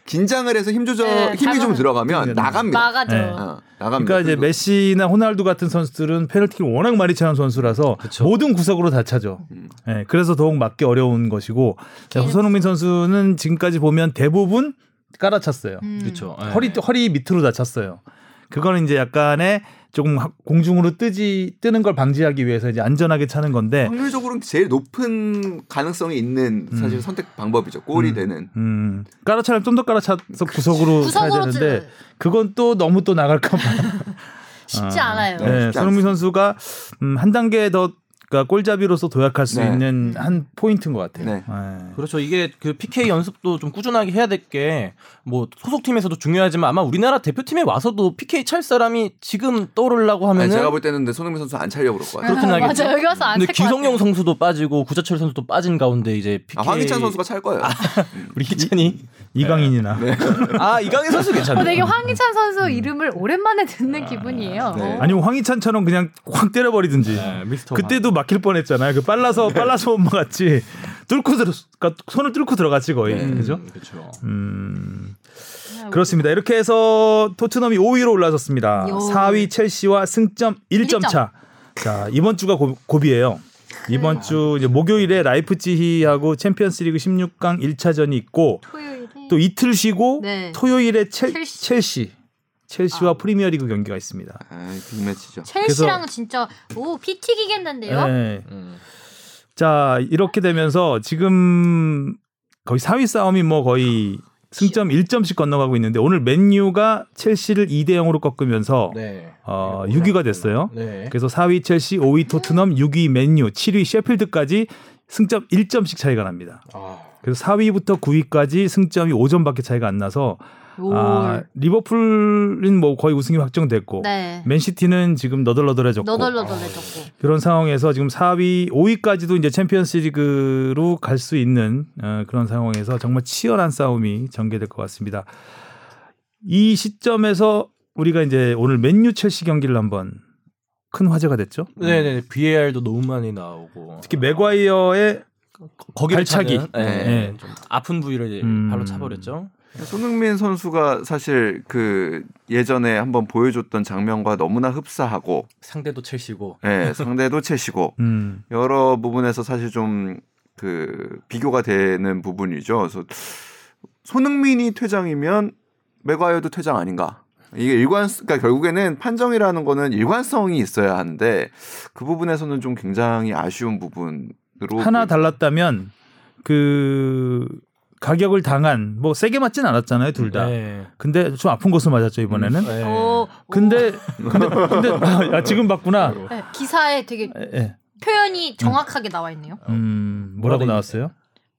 긴장을 해서 힘 조절 네, 힘이 좀 들어가면 나갑니다. 나가죠. 네. 어, 나갑니다. 그러니까 이제 메시나 호날두 같은 선수들은 페널티를 워낙 많이 차는 선수라서 그쵸. 모든 구석으로 다 차죠. 음. 예, 그래서 더욱 맞기 어려운 것이고 손흥민 선수는 지금까지 보면 대부분 깔아찼어요. 음. 그렇죠. 허리 허리 밑으로 다 찼어요. 그거는 이제 약간의 조금 하- 공중으로 뜨지 뜨는 걸 방지하기 위해서 이제 안전하게 차는 건데 확률적으로는 제일 높은 가능성이 있는 사실 선택 방법이죠. 골이 음. 되는. 음, 깔아차면 좀 더 깔아차서 구석으로 차야 구석으로 되는데 찌- 그건 또 너무 또 나갈까 봐. 쉽지 어. 않아요. 네. 네, 쉽지 손흥민 선수가 음, 한 단계 더 그러니까 골잡이로서 도약할 수 네. 있는 한 포인트인 것 같아요. 네. 네. 그렇죠. 이게 그 PK 연습도 좀 꾸준하게 해야 될 게 뭐 소속팀에서도 중요하지만 아마 우리나라 대표팀에 와서도 PK 찰 사람이 지금 떠오르려고 하면은 제가 볼 때는 손흥민 선수 안 차려고 그럴 것 같아요. 그렇긴 하겠죠. 맞아 여기 와서 안 근데. 기성용 선수도 빠지고 구자철 선수도 빠진 가운데 이제 PK 아, 황희찬 선수가 찰 거예요. 우리 희찬이 이강인이나 아 이강인 선수 괜찮네. 어, 되게 황희찬 선수 이름을 오랜만에 듣는 기분이에요. 네. 어. 아니면 황희찬처럼 그냥 확 때려버리든지. 네, 그때도 막힐 뻔했잖아요. 그 빨라서 빨라서 엄마 같이 뚫고 들어 그러니까 손을 뚫고 들어갔지 거의 네. 그죠? 그렇죠. 음 그렇습니다. 이렇게 해서 토트넘이 5위로 올라섰습니다. 요. 4위 첼시와 승점 1점 차. 자 이번 주가 고, 고비예요. 이번 주 이제 목요일에 라이프치히하고 챔피언스리그 16강 1차전이 있고 토요일에 또 이틀 쉬고 네. 토요일에 첼, 첼시. 첼시 첼시와 아. 프리미어리그 경기가 있습니다. 아, 빅매치죠. 첼시랑 진짜 오 피 튀기겠는데요. 네. 음. 자 이렇게 되면서 지금 거의 4위 싸움이 뭐 거의 승점 1점씩 건너가고 있는데 오늘 맨유가 첼시를 2대 0으로 꺾으면서 네. 어, 6위가 됐어요. 네. 그래서 4위 첼시, 5위 토트넘, 6위 맨유, 7위 셰필드까지 승점 1점씩 차이가 납니다. 아, 그래서 4위부터 9위까지 승점이 5점밖에 차이가 안 나서 오. 아, 리버풀은 뭐 거의 우승이 확정됐고 네. 맨시티는 지금 너덜너덜해졌고 너덜너덜해졌고. 그런 상황에서 지금 4위, 5위까지도 이제 챔피언스리그로 갈 수 있는 어, 그런 상황에서 정말 치열한 싸움이 전개될 것 같습니다. 이 시점에서 우리가 이제 오늘 맨유 첼시 경기를 한번 큰 화제가 됐죠. 네네. VAR도 너무 많이 나오고. 특히 맥과이어의 거기 발차기. 네. 네. 좀 아픈 부위를 음. 발로 차버렸죠. 손흥민 선수가 사실 그 예전에 한번 보여줬던 장면과 너무나 흡사하고 상대도 첼시고. 예, 상대도 채시고 음, 여러 부분에서 사실 좀 그 비교가 되는 부분이죠. 그래서 손흥민이 퇴장이면 맥과이어도 퇴장 아닌가? 이게 일관, 그러니까 결국에는 판정이라는 거는 일관성이 있어야 하는데 그 부분에서는 좀 굉장히 아쉬운 부분으로 하나 보이죠. 달랐다면 그 가격을 당한 뭐 세게 맞진 않았잖아요 둘 다. 네. 근데 좀 아픈 곳을 맞았죠 이번에는. 네. 오, 근데 근데 근데 아, 야, 지금 봤구나. 오. 네, 기사에 되게 예, 예. 표현이 정확하게 나와 있네요. 음, 뭐라고 뭐라고 나왔어요?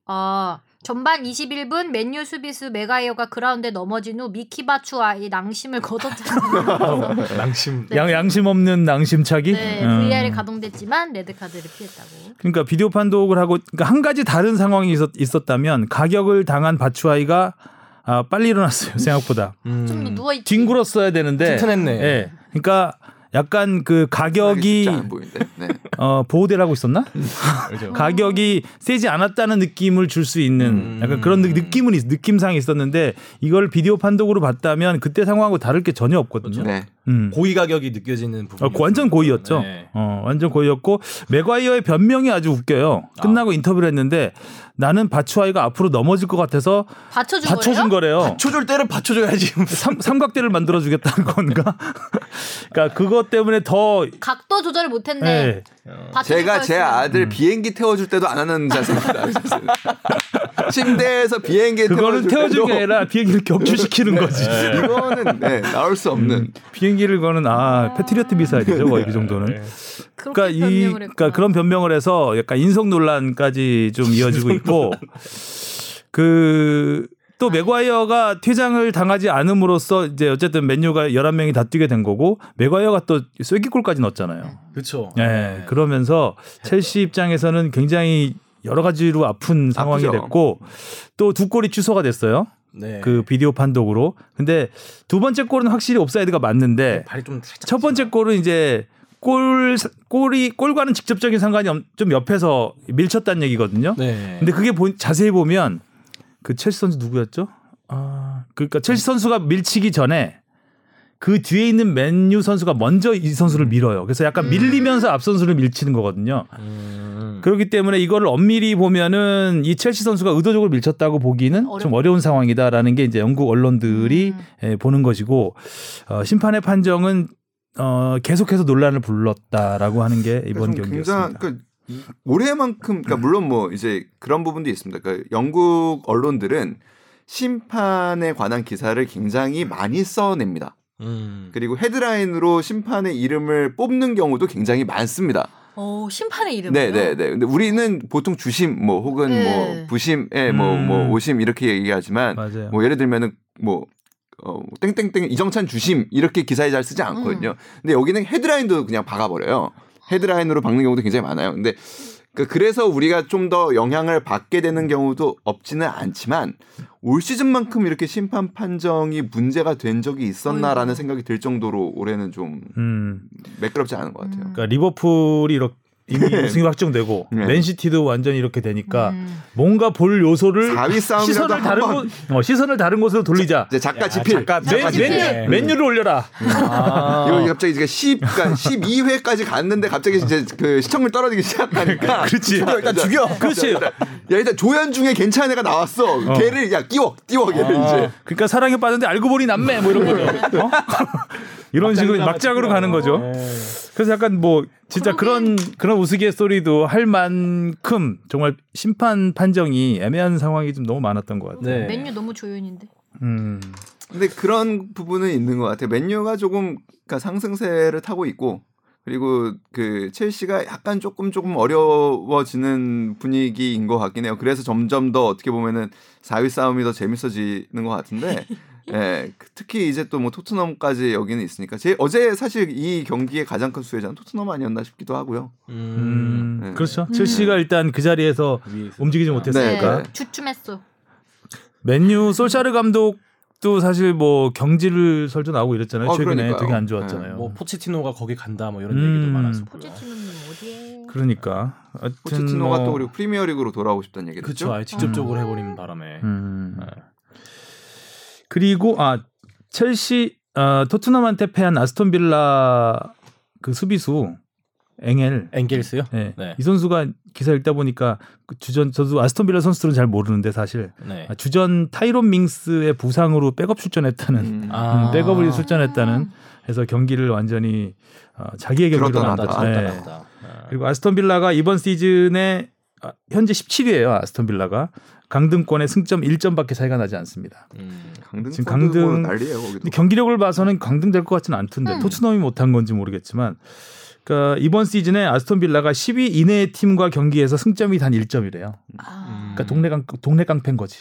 아 전반 21분 맨유 수비수 매과이어가 그라운드에 넘어진 후 미키 바추아이의 낭심을 걷어찼잖아요. 낭심. 네. 양 양심 없는 낭심차기. 네, 음. VAR이 가동됐지만 레드 카드를 피했다고. 그러니까 비디오 판독을 하고 그러니까 한 가지 다른 상황이 있었, 있었다면 가격을 당한 바추아이가 아, 빨리 일어났어요 생각보다. 음. 좀더 누워 있. 뒹굴었어야 되는데. 튼튼했네. 예. 그러니까 약간 그 가격이 보이는데. 네. 어, 보호대를 하고 있었나? 그렇죠. 가격이 세지 않았다는 느낌을 줄 수 있는 음. 약간 그런 느- 느낌은 있- 느낌상이 있었는데 이걸 비디오 판독으로 봤다면 그때 상황하고 다를 게 전혀 없거든요. 네. 음. 고의 가격이 느껴지는 부분. 어, 완전 고의였죠. 네. 어, 완전 고의였고 맥과이어의 변명이 아주 웃겨요. 끝나고 인터뷰를 했는데 나는 바추아이가 앞으로 넘어질 것 같아서 받쳐준, 받쳐준? 거래요. 받쳐줄 때를 받쳐줘야지. 삼, 삼각대를 만들어 주겠다는 건가? 그러니까 그것 때문에 더 각도 조절을 못했네. 예. 받쳐줄 제가 제. 아들 비행기 태워줄 때도 안 하는 자세입니다. 침대에서 비행기 그거는 태워줄 때도 게 아니라 비행기를 격추시키는 거지. 이거는 네, 나올 수 없는 비행기 를 거는 아 패트리어트 미사일이죠 거의 그 정도는. 그렇게 그러니까 이 그러니까. 그런 변명을 해서 약간 인성 논란까지 좀 이어지고 있고 그. 또 맥과이어가 퇴장을 당하지 않음으로써 이제 어쨌든 맨유가 11명이 다 뛰게 된 거고 맥과이어가 또 쐐기골까지 넣었잖아요. 그렇죠. 예. 그러면서 첼시 입장에서는 굉장히 여러 가지로 아픈 상황이 아프죠. 됐고 또 두 골이 취소가 됐어요. 네. 그 비디오 판독으로. 근데 두 번째 골은 확실히 옵사이드가 맞는데 발이 좀 살짝. 첫 번째 골은 이제 골 골이 골과는 직접적인 상관이 없- 좀 옆에서 밀쳤다는 얘기거든요. 네. 근데 그게 보- 자세히 보면 그 첼시 선수 누구였죠? 아, 그러니까 첼시 선수가 밀치기 전에 그 뒤에 있는 맨유 선수가 먼저 이 선수를 밀어요. 그래서 약간 밀리면서 앞 선수를 밀치는 거거든요. 음. 그렇기 때문에 이거를 엄밀히 보면은 이 첼시 선수가 의도적으로 밀쳤다고 보기는 좀 어렵- 어려운 상황이다라는 게 이제 영국 언론들이 음. 예, 보는 것이고 어, 심판의 판정은 어, 계속해서 논란을 불렀다라고 하는 게 이번 좀 경기였습니다. 굉장히 그러니까 이- 올해만큼 그러니까 물론 뭐 이제 그런 부분도 있습니다. 그러니까 영국 언론들은 심판에 관한 기사를 굉장히 많이 써냅니다. 음. 그리고 헤드라인으로 심판의 이름을 뽑는 경우도 굉장히 많습니다. 오, 심판의 이름. 네, 네, 네. 근데 우리는 보통 주심 뭐 혹은 네. 뭐 부심에 뭐 음. 뭐 오심 이렇게 얘기하지만 맞아요. 뭐 예를 들면은 뭐 어, 땡땡땡 이정찬 주심 이렇게 기사에 잘 쓰지 않거든요. 근데 여기는 헤드라인도 그냥 박아버려요. 헤드라인으로 박는 경우도 굉장히 많아요. 근데 그- 그래서 우리가 좀 더 영향을 받게 되는 경우도 없지는 않지만 올 시즌만큼 이렇게 심판 판정이 문제가 된 적이 있었나라는 어이구. 생각이 들 정도로 올해는 좀 음. 매끄럽지 않은 것 같아요. 음. 그러니까 리버풀이 이렇게 이미 우승이 확정되고 네. 맨시티도 완전히 이렇게 되니까 음. 뭔가 볼 요소를 4위 싸움이라도 시선을 다른 곳 어, 시선을 다른 곳으로 돌리자. 이제 작가 야, 지필 작가- 맨, 작가 지필. 맨, 맨유를 올려라. 아. 이거 갑자기 이제 10, 그러니까 12회까지 갔는데 갑자기 이제 그 시청률 떨어지기 시작하니까 그렇지. 죽여, 일단 죽여. 그렇지. 야 일단 조연 중에 괜찮은 애가 나왔어. 걔를 야 끼워 끼워 걔를 아, 이제. 그러니까 사랑에 빠졌는데 알고 보니 남매 뭐 이런 거죠. 어? 이런 식으로 막장으로 가는 거죠. 네. 그래서 약간 뭐 진짜 그런 그런 우스갯소리도 할 만큼 정말 심판 판정이 애매한 상황이 좀 너무 많았던 것 같아요. 네. 맨유 너무 조연인데. 음. 근데 그런 부분은 있는 것 같아요. 맨유가 조금 그러니까 상승세를 타고 있고 그리고 그 첼시가 약간 조금 조금 어려워지는 분위기인 것 같긴 해요. 그래서 점점 더 어떻게 보면은 4위 싸움이 더 재밌어지는 것 같은데. 예, 그 특히 이제 또 뭐 토트넘까지 여기는 있으니까 제 어제 사실 이 경기의 가장 큰 수혜자는 토트넘 아니었나 싶기도 하고요. 음. 네. 그렇죠. 첼시가 일단 그 자리에서. 움직이지 네. 못했으니까. 주춤했어. 맨유 솔샤르 감독도 사실 뭐 경질을 설전 나오고 이랬잖아요. 어, 최근에 그러니까요. 되게 안 좋았잖아요. 뭐 포체티노가 거기 간다 뭐 이런 음. 얘기도 많았었고. 포체티노님 어디에? 그러니까 포체티노가 뭐- 또 그리고 프리미어리그로 돌아오고 싶다는 얘기를 그렇죠. 했죠. 아예 직접적으로 해버리는 바람에. 음. 네. 그리고 아 첼시 아, 토트넘한테 패한 아스톤 빌라 그 수비수 엥엘 엥겔스요? 네. 네. 이 선수가 기사 읽다 보니까 그 주전 저도 아스톤 빌라 선수들은 잘 모르는데 사실 네. 아, 주전 타이론 밍스의 부상으로 백업 출전했다는 음. 아. 음, 백업을 출전했다는 해서 경기를 완전히 어, 자기의 경기로. 나왔다 네. 그리고 아스톤 빌라가 이번 시즌에 아, 현재 17위예요. 아스톤 빌라가 강등권에 승점 1점밖에 차이가 나지 않습니다. 음. 강등 지금 강등 강등- 뭐 난리예요 거기도. 근데 경기력을 봐서는 강등 될 것 같지는 않던데 음. 토트넘이 못한 건지 모르겠지만 그러니까 이번 시즌에 아스톤 빌라가 10위 이내의 팀과 경기에서 승점이 단 1점이래요. 아, 그러니까 동네 강 동네 깡패인 거지.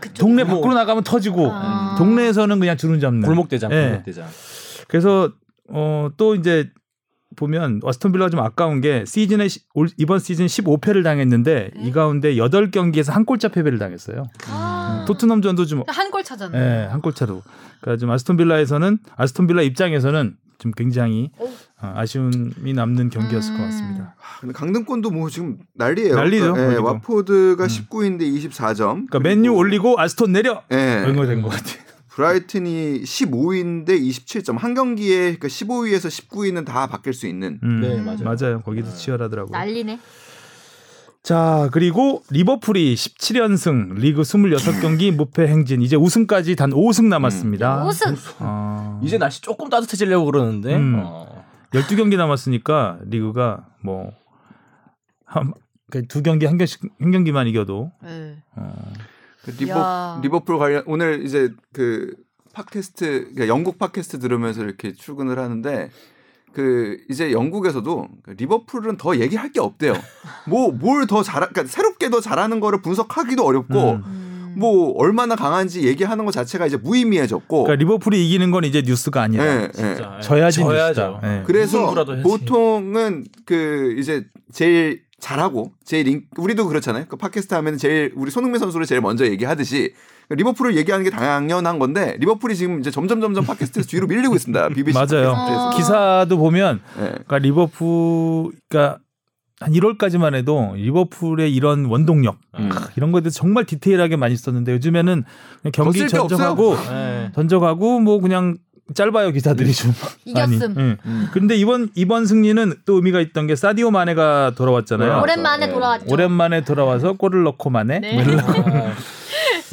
그쪽. 동네 밖으로 나가면 터지고 아. 동네에서는 그냥 주름 잡는. 골목 대장, 예. 골목 대장. 그래서 어, 또 이제 보면 아스톤 빌라가 좀 아까운 게 시즌에 이번 시즌 15패를 당했는데 네. 이 가운데 8경기에서 한 골차 패배를 당했어요. 아. 토트넘전도 좀 한 골 차잖아. 예, 한 골 차로. 그러니까 좀 아스톤 빌라에서는 아스톤 빌라 입장에서는 좀 굉장히 오. 어, 아쉬움이 남는 경기였을 것 음. 같습니다. 아, 근데 강등권도 뭐 지금 난리예요. 난리죠, 그러니까, 예. 와포드가 음. 19인데 24점. 그러니까 맨유 올리고 아스톤 내려 예. 이런 거된것 같아. 브라이튼이 15위인데 27점. 한 경기에 그러니까 15위에서 19위는 다 바뀔 수 있는. 음, 네, 맞아요. 맞아요. 거기도 네. 치열하더라고요. 난리네. 자, 그리고 리버풀이 17연승, 리그 26경기 무패 행진. 이제 우승까지 단 5승 남았습니다. 우승. 어, 이제 날씨 조금 따뜻해지려고 그러는데. 음. 어. 12경기 남았으니까 리그가 뭐 한, 그러니까 두 경기 한 경씩 한 경기만 이겨도 네. 어, 그 리버, 야. 리버풀 관련 오늘 이제 그 팟캐스트 그러니까 영국 팟캐스트 들으면서 이렇게 출근을 하는데 그 이제 영국에서도 리버풀은 더 얘기할 게 없대요. 뭐 뭘 더 잘, 그러니까 새롭게 더 잘하는 거를 분석하기도 어렵고 음. 음. 뭐 얼마나 강한지 얘기하는 것 자체가 이제 무의미해졌고. 그러니까 리버풀이 이기는 건 이제 뉴스가 아니라 예, 예. 진짜. 져야지 져야죠. 뉴스다. 예. 그래서. 보통은 그 이제 제일 잘하고 제일 인, 우리도 그렇잖아요. 그 팟캐스트 하면 제일 우리 손흥민 선수를 제일 먼저 얘기하듯이 리버풀을 얘기하는 게 당연한 건데 리버풀이 지금 이제 점점 점점 팟캐스트에서 뒤로 밀리고 있습니다. BBC 맞아요. 팟캐스트에서. 어. 기사도 보면 예. 그러니까 리버풀 그러니까 한 1월까지만 해도 리버풀의 이런 원동력 음. 크, 이런 거에 대해서 정말 디테일하게 많이 썼는데 요즘에는 경기 전적하고 네. 전적하고 뭐 그냥 짧아요 기사들이 좀 많이. 이겼음. 예. 음. 근데 이번 이번 승리는 또 의미가 있던 게 사디오 마네가 돌아왔잖아요. 네. 오랜만에 네. 돌아왔죠. 오랜만에 돌아와서 골을 넣고 마네. 네. 뭐 이러려고.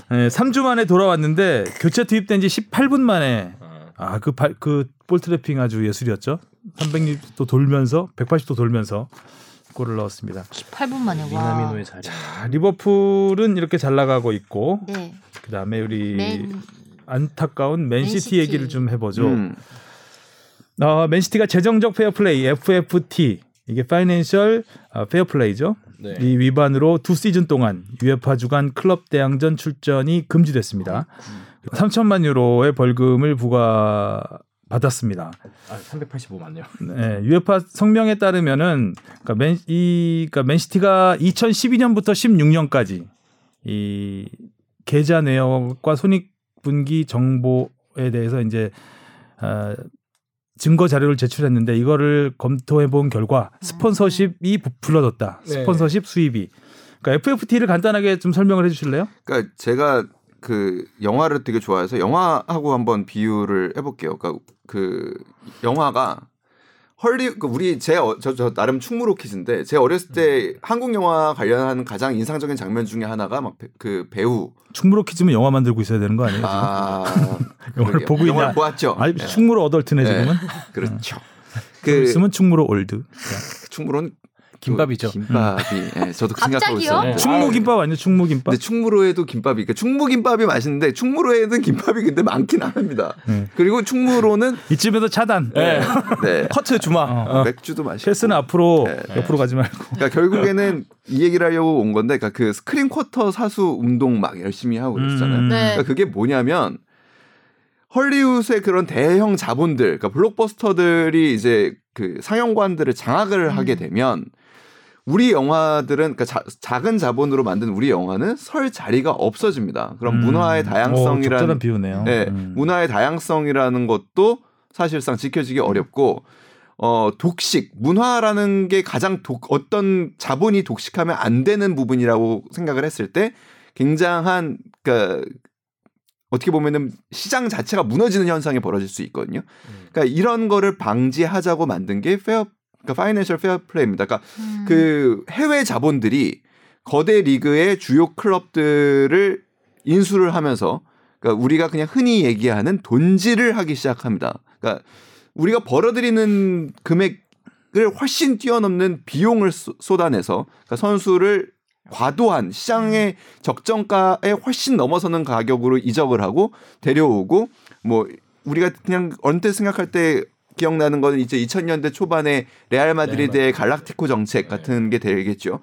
아, 예, 3주 만에 돌아왔는데 교체 투입된 지 18분 만에 어. 아그 그 볼트래핑 아주 예술이었죠. 360도 돌면서 180도 돌면서 골을 넣었습니다. 18분 만에 와. 미나미노의 자리. 아, 리버풀은 이렇게 잘 나가고 있고 네. 그다음에 우리 맨 안타까운 맨시티, 맨시티. 얘기를 좀 해보죠. 음. 어, 맨시티가 재정적 페어플레이 FFP 이게 financial 어, 페어플레이죠. 네. 이 위반으로 두 시즌 동안 UEFA 주관 클럽 대항전 출전이 금지됐습니다. 3천만 유로의 벌금을 부과 받았습니다. 아, 385 맞네요. 네, UEFA 성명에 따르면은 그러니까 맨, 이 그러니까 맨시티가 2012년부터 16년까지 이 계좌 내역과 손익 분기 정보에 대해서 이제 어, 증거 자료를 제출했는데 이거를 검토해 본 결과 스폰서십이 부풀려졌다. 네. 스폰서십 수입이. 그러니까 FFT를 간단하게 좀 설명을 해 주실래요? 그러니까 제가 그 영화를 되게 좋아해서 영화하고 한번 비유를 해 볼게요. 그러니까 그 영화가 헐리 그 우리 제저 저 나름 충무로 퀴즈인데 제 어렸을 때 한국 영화 관련한 가장 인상적인 장면 중에 하나가 막 그 배우 충무로 kids면 영화 만들고 있어야 되는 거 아니에요? 지금? 아 영화를. 보고 있냐? 영화를 보았죠. 아니 네. 충무로 adult네 네. 지금은. 그렇죠. 그그 있으면 충무로 old. 충무로는 김밥이죠. 그 김밥이 예, 저도 그 생각하고? 있어요. 네. 충무 김밥 아니요? 충무 김밥. 근데 충무로에도 김밥이 그러니까 충무 김밥이 맛있는데 충무로에는 김밥이 근데 많긴 합니다. 네. 그리고 충무로는 이쯤에서 차단. 네. 네. 커트 주마. 어. 어. 맥주도 맛있고 패스는 앞으로 네. 옆으로 가지 말고. 그러니까 결국에는 이 얘기를 하려고 온 건데 그러니까 그 스크린 쿼터 사수 운동 막 열심히 하고 그랬잖아요. 음. 네. 그러니까 그게 뭐냐면 헐리우드의 그런 대형 자본들, 그러니까 블록버스터들이 이제 그 상영관들을 장악을 하게 되면 우리 영화들은 그러니까 자- 작은 자본으로 만든 우리 영화는 설 자리가 없어집니다. 그럼 음. 문화의 오, 다양성이라는 적절한 비유네요. 네, 음. 문화의 다양성이라는 것도 사실상 지켜지기 어렵고 어 독식 문화라는 게 가장 독 어떤 자본이 독식하면 안 되는 부분이라고 생각을 했을 때 굉장한 그러니까 어떻게 보면은 시장 자체가 무너지는 현상이 벌어질 수 있거든요. 그러니까 이런 거를 방지하자고 만든 게 fair 그러니까 financial fair play입니다. 그러니까 음. 그 해외 자본들이 거대 리그의 주요 클럽들을 인수를 하면서 그러니까 우리가 그냥 흔히 얘기하는 돈질을 하기 시작합니다. 그러니까 우리가 벌어들이는 금액을 훨씬 뛰어넘는 비용을 쏟- 쏟아내서 그러니까 선수를 과도한 시장의 적정가에 훨씬 넘어서는 가격으로 이적을 하고 데려오고 뭐 우리가 그냥 언뜻 생각할 때 기억나는 거는 이제 2000년대 초반에 레알 마드리드의 갈락티코 정책 같은 게 되겠죠.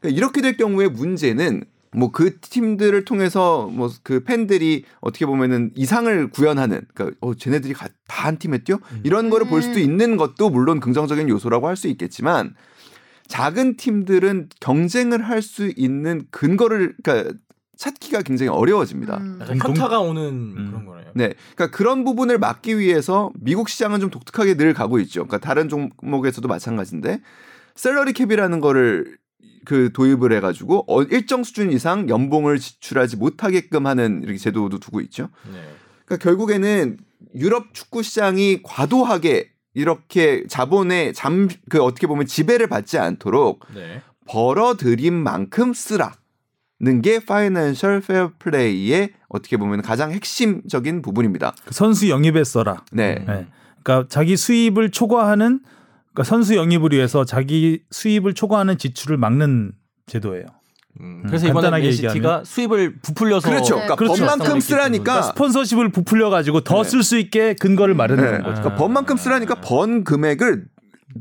그러니까 이렇게 될 경우에 문제는 뭐 그 팀들을 통해서 뭐 그 팬들이 어떻게 보면은 이상을 구현하는 그러니까 어 쟤네들이 다 한 팀에 뛰어 이런 거를 볼 수도 음. 있는 것도 물론 긍정적인 요소라고 할 수 있겠지만 작은 팀들은 경쟁을 할 수 있는 근거를 그러니까 찾기가 굉장히 어려워집니다. 음. 현타가 오는 음. 그런 거네요. 네. 그러니까 그런 부분을 막기 위해서 미국 시장은 좀 독특하게 늘 가고 있죠. 그러니까 다른 종목에서도 마찬가지인데 샐러리 캡이라는 거를 그 도입을 해가지고 어, 일정 수준 이상 연봉을 지출하지 못하게끔 하는 이렇게 제도도 두고 있죠. 네. 그러니까 결국에는 유럽 축구 시장이 과도하게 이렇게 자본의 잠 그 어떻게 보면 지배를 받지 않도록 네. 벌어들인 만큼 쓰라 는게 financial fair play의 어떻게 보면 가장 핵심적인 부분입니다. 그 선수 영입에 써라. 네. 네. 그러니까 자기 수입을 초과하는 그러니까 선수 영입을 위해서 자기 수입을 초과하는 지출을 막는 제도예요. 음, 음, 그래서 이번에 간단하게 맨시티가 얘기하면. 수입을 부풀려서 그렇죠. 네. 그러니까 그렇죠. 번 만큼 쓰라니까 그러니까 스폰서십을 부풀려 가지고 더 네. 쓸수 있게 근거를 네. 마련하는 거죠. 그러니까 번 만큼 쓰라니까 번 금액을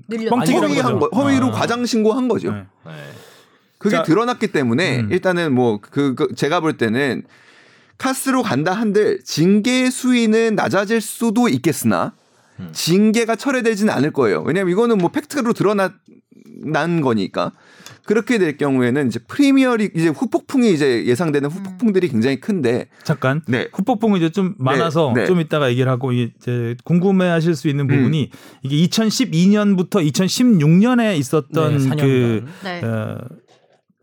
늘려. 거, 허위로 아. 과장 신고한 거죠. 네. 네. 그게 자, 드러났기 때문에 음. 일단은 뭐그 제가 볼 때는 카스로 간다 한들 징계 수위는 낮아질 수도 있겠으나 음. 징계가 철회되지는 않을 거예요. 왜냐하면 이거는 뭐 팩트로 드러난 거니까 그렇게 될 경우에는 이제 프리미어리 이제 후폭풍이 이제 예상되는 후폭풍들이 굉장히 큰데 잠깐 네. 후폭풍은 이제 좀 많아서 네. 좀 이따가 얘기를 하고 이제 궁금해하실 수 있는 부분이 이게 2012년부터 2016년에 있었던 네, 그, 4년간. 네. 어,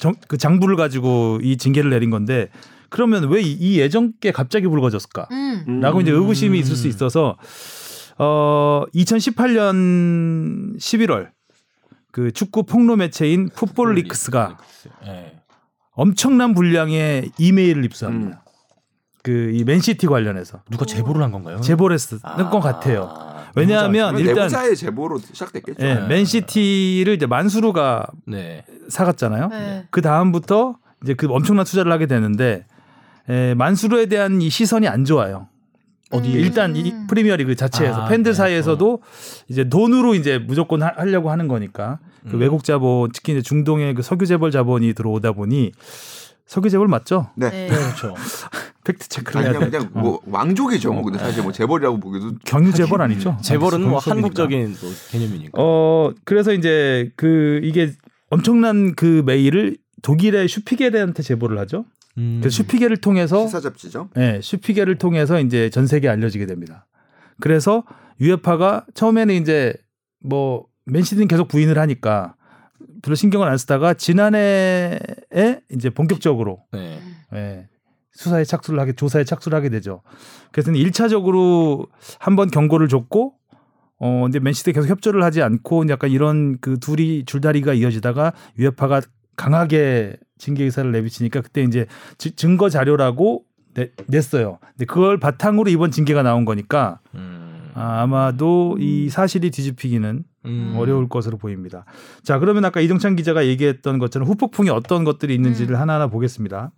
정, 그 장부를 가지고 이 징계를 내린 건데 그러면 왜 이 예전 게 갑자기 불거졌을까? 음. 라고 이제 음. 의구심이 있을 수 있어서 어 2018년 11월 그 축구 폭로 매체인 풋볼 리크스가 네. 엄청난 분량의 이메일을 입수합니다. 그 이 맨시티 관련해서 누가 제보를 한 건가요? 제보를 했을 것 같아요. 왜냐하면 일단 내부자의 제보로 시작됐겠죠. 예, 맨시티를 이제 만수르가 네. 사갔잖아요. 네. 그 다음부터 이제 그 엄청난 투자를 하게 되는데 에, 만수르에 대한 이 시선이 안 좋아요. 어디에? 음. 일단 이 프리미어리그 자체에서 아, 팬들 네. 사이에서도 이제 돈으로 이제 무조건 하, 려고 하는 거니까 그 음. 외국 자본 특히 이제 중동의 그 석유 재벌 자본이 들어오다 보니 석유 재벌 맞죠? 네. 네. 그렇죠. 팩트 체크를 아니 해야 그냥, 돼. 그냥 뭐 왕족이죠. 뭐 근데 사실 뭐 재벌이라고 보기도 경유 재벌 아니죠? 재벌은 뭐. 한국적인 또 개념이니까. 어 그래서 이제 그 이게 엄청난 그 메일을 독일의 슈피게르한테 제보를 하죠. 음. 그래서 슈피게를 통해서 시사 잡지죠. 예, 슈피게를 통해서 이제 전 세계에 알려지게 됩니다. 그래서 유에파가 처음에는 이제 뭐 맨시티는 계속 부인을 하니까 별로 신경을 안 쓰다가 지난해에 이제 본격적으로 네. 예, 수사에 착수를 하게 조사에 착수를 하게 되죠. 그래서 1차적으로 한 번 경고를 줬고 어 근데 맨시티 계속 협조를 하지 않고 약간 이런 그 둘이 줄다리가 이어지다가 유에파가 강하게 징계 의사를 내비치니까 그때 이제 지- 증거 자료라고 내, 냈어요. 근데 그걸 바탕으로 이번 징계가 나온 거니까 음. 아, 아마도 이 사실이 뒤집히기는 음. 어려울 것으로 보입니다. 자, 그러면 아까 이정찬 기자가 얘기했던 것처럼 후폭풍이 어떤 것들이 있는지를 하나하나 보겠습니다.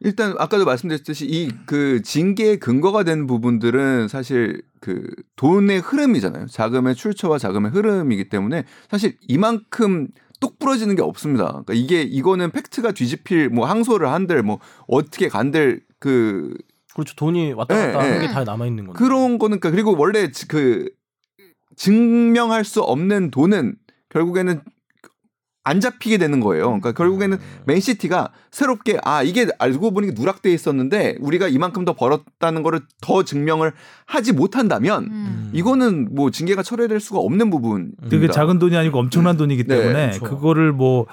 일단 아까도 말씀드렸듯이 이 그 징계의 근거가 되는 부분들은 사실 그 돈의 흐름이잖아요. 자금의 출처와 자금의 흐름이기 때문에 사실 이만큼 똑 부러지는 게 없습니다. 그러니까 이게 이거는 팩트가 뒤집힐 뭐 항소를 한들 뭐 어떻게 간들 그 그렇죠. 돈이 왔다 네, 갔다 하는 네. 게다 남아 있는 건데. 그런 거는 그러니까 그리고 원래 지- 그 증명할 수 없는 돈은 결국에는 안 잡히게 되는 거예요. 그러니까 결국에는 맨시티가 새롭게 아 이게 알고 보니 누락돼 있었는데 우리가 이만큼 더 벌었다는 거를 더 증명을 하지 못한다면 음. 이거는 뭐 징계가 철회될 수가 없는 부분입니다. 되게 작은 돈이 아니고 엄청난 돈이기 네, 때문에 그렇죠. 그거를 뭐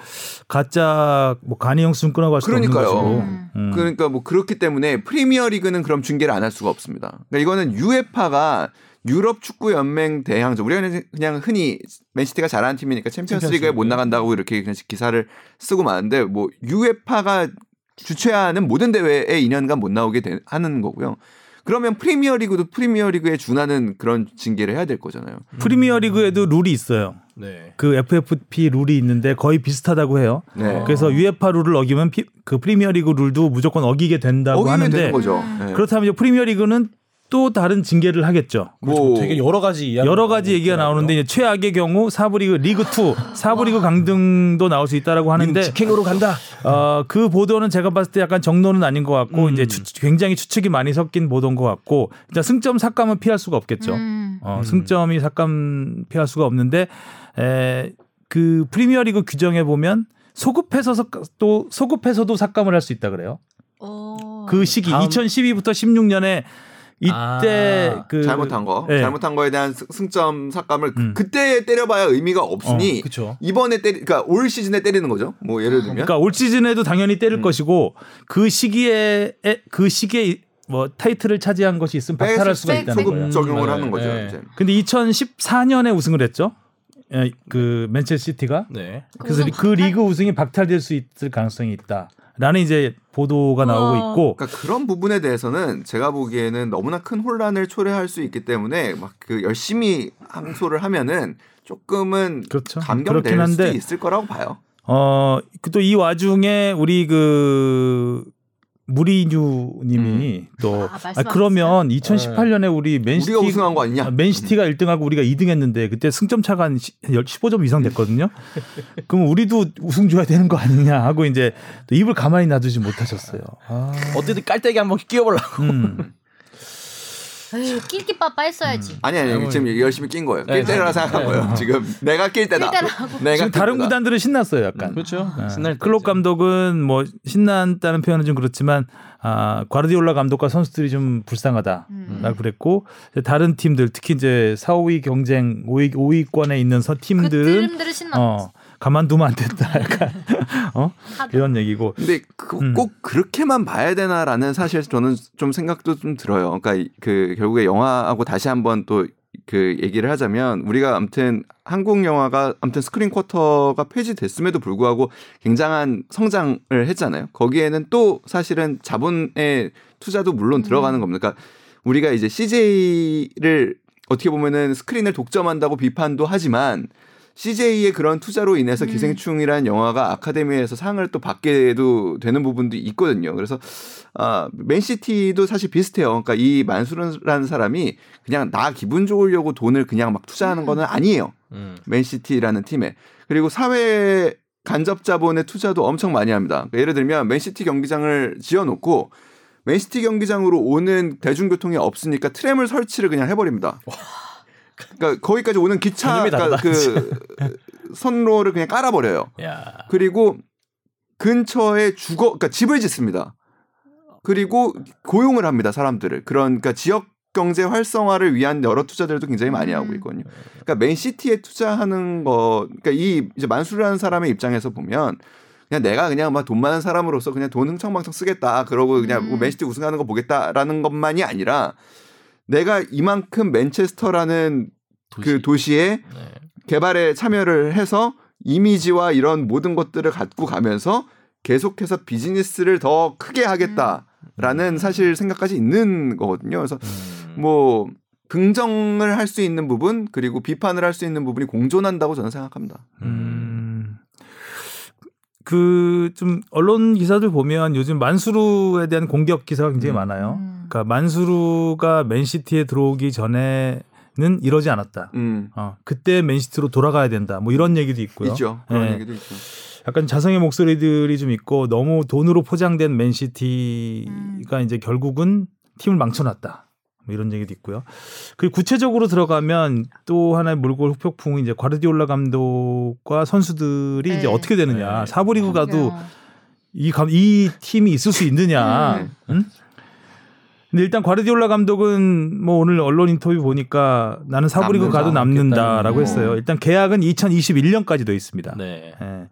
가짜 뭐 간이 형수는 끊어갈 수 없는 그러니까요. 것이고. 음. 음. 그러니까 뭐 그렇기 때문에 프리미어 리그는 그럼 중계를 안 할 수가 없습니다. 그러니까 이거는 유에파가 유럽 축구 연맹 대항전 우리가 그냥- 흔히 맨시티가 잘하는 팀이니까 챔피언스 리그에 못 나간다고 이렇게 그냥 기사를 쓰고 마는데 뭐 UEFA가 주최하는 모든 대회에 2년간 못 나오게 되- 하는 거고요. 그러면 프리미어 리그도 프리미어 리그에 준하는 그런 징계를 해야 될 거잖아요. 프리미어 리그에도 룰이 있어요. 네. 그 FFP 룰이 있는데 거의 비슷하다고 해요. 네. 그래서 UEFA 룰을 어기면 피- 그 프리미어 리그 룰도 무조건 어기게 된다고 하는데 되는 거죠. 음. 네. 그렇다면 이제 프리미어 리그는 또 다른 징계를 하겠죠. 뭐 되게 여러 가지 이야기 여러 가지 얘기가 나오는데 이제 최악의 경우 사부 리그 리그 2, 사부 리그 강등도 나올 수 있다라고 하는데 직행으로 간다. 어, 그 보도는 제가 봤을 때 약간 정론은 아닌 것 같고 음. 이제 추- 굉장히 추측이 많이 섞인 보도인 것 같고 일단 승점 삭감은 피할 수가 없겠죠. 음. 어, 음. 승점이 삭감 피할 수가 없는데 에, 그 프리미어리그 규정에 보면 소급해서 삭- 또 소급해서도 삭감을 할 수 있다 그래요. 어. 그 시기 다음- 2012부터 16년에 이때 아, 그 잘못한 거, 네. 잘못한 거에 대한 승- 승점 삭감을 그- 음. 그때 때려봐야 의미가 없으니 그렇죠. 이번에 때리, 그러니까 올 시즌에 때리는 거죠. 뭐 예를 들면 그러니까 올 시즌에도 당연히 때릴 음. 것이고 그 시기에 에- 그 시기에 뭐 타이틀을 차지한 것이 있으면 박탈할 수가 백- 있다는 소급 거예요. 적용을 네, 하는 거죠. 네. 이제. 근데 2014년에 우승을 했죠. 에, 그 맨체스터시티가 네. 그래서 그 리그 우승이 박탈될 수 있을 가능성이 있다 라는 이제 보도가 나오고 어. 있고 그러니까 그런 부분에 대해서는 제가 보기에는 너무나 큰 혼란을 초래할 수 있기 때문에 막 그 열심히 항소를 하면은 조금은 그렇죠. 감경될 그렇긴 한데 수도 있을 거라고 봐요. 어, 또 이 와중에 우리 그 무리뉴님이 또 아, 아? 그러면 2018년에 우리 맨시티 우리가 우승한 거 아니냐? 아, 맨시티가 1등하고 우리가 2등했는데 그때 승점 차가 한 15점 이상 됐거든요. 그럼 우리도 우승 줘야 되는 거 아니냐 하고 이제 또 입을 가만히 놔두지 못하셨어요. 아, 어떻게든 깔때기 한번 끼워보려고. 음. 에휴, 낄끼 빠빠 했어야지. 아니 아니 아이고. 지금 열심히 낀 거예요. 네, 낄 때라 네. 생각한 네. 거예요. 지금 내가 낄 때다. 낄 때라고. 내가 지금 낄 다른 때다. 구단들은 신났어요, 약간. 그렇죠. 네. 신날 클롭. 감독은 뭐 신난다는 표현은 좀 그렇지만 아, 과르디올라 감독과 선수들이 좀 불쌍하다. 음. 라고 그랬고 이제 다른 팀들 특히 이제 4, 5위 경쟁 5위 5위권에 있는 서그 팀들은 팀들은 신났 어. 어, 가만두면 안 된다. 약간 어? 이런 얘기고. 근데 그- 음. 꼭 그렇게만 봐야 되나라는 사실 저는 좀 생각도 좀 들어요. 그러니까 이- 그 결국에 영화하고 다시 한번 또 그 얘기를 하자면 우리가 아무튼 한국 영화가 아무튼 스크린 쿼터가 폐지됐음에도 불구하고 굉장한 성장을 했잖아요. 거기에는 또 사실은 자본의 투자도 물론 들어가는 겁니다. 그러니까 우리가 이제 CJ를 어떻게 보면은 스크린을 독점한다고 비판도 하지만 CJ의 그런 투자로 인해서 음. 기생충이라는 영화가 아카데미에서 상을 또 받게도 되는 부분도 있거든요. 그래서 아 맨시티도 사실 비슷해요. 그러니까 이 만수르라는 사람이 그냥 나 기분 좋으려고 돈을 그냥 막 투자하는 음. 거는 아니에요. 음. 맨시티라는 팀에 그리고 사회 간접 자본의 투자도 엄청 많이 합니다. 그러니까 예를 들면 맨시티 경기장을 지어 놓고 맨시티 경기장으로 오는 대중교통이 없으니까 트램을 설치를 그냥 해 버립니다. 그러니까 거기까지 오는 기차 그러니까 그 선로를 그냥 깔아버려요. 야. 그리고 근처에 주거, 그러니까 집을 짓습니다. 그리고 고용을 합니다 사람들을. 그런 그러니까 지역 경제 활성화를 위한 여러 투자들도 굉장히 많이 하고 음. 있거든요. 그러니까 맨시티에 투자하는 거, 그러니까 이 이제 만수라는 사람의 입장에서 보면 그냥 내가 그냥 막 돈 많은 사람으로서 그냥 돈 흥청망청 쓰겠다. 그러고 그냥 뭐 음. 맨시티 우승하는 거 보겠다라는 것만이 아니라 내가 이만큼 맨체스터라는 그 도시에 네. 개발에 참여를 해서 이미지와 이런 모든 것들을 갖고 가면서 계속해서 비즈니스를 더 크게 하겠다라는 사실 생각까지 있는 거거든요. 그래서 음. 뭐 긍정을 할 수 있는 부분 그리고 비판을 할 수 있는 부분이 공존한다고 저는 생각합니다. 음. 그 좀 언론 기사들 보면 요즘 만수르에 대한 공격 기사가 굉장히 음. 많아요. 음. 그러니까 만수르가 맨시티에 들어오기 전에 는 이러지 않았다. 음. 어, 그때 맨시티로 돌아가야 된다. 뭐 이런 얘기도 있고요. 있죠. 그런 네. 얘기도 있죠. 약간 자성의 목소리들이 좀 있고 너무 돈으로 포장된 맨시티가 이제 결국은 팀을 망쳐놨다. 뭐 이런 얘기도 있고요. 그리고 구체적으로 들어가면 또 하나의 물골 흑폭풍이 이제 과르디올라 감독과 선수들이 네. 이제 어떻게 되느냐. 네. 사부 리그 가도. 이, 감, 이 팀이 있을 수 있느냐. 음. 응? 근데 일단 과르디올라 감독은 뭐 오늘 언론 인터뷰 보니까 나는 사부리그 남는다, 가도 남는다라고 했어요. 거. 일단 계약은 2021년까지 돼 있습니다. 네. 예.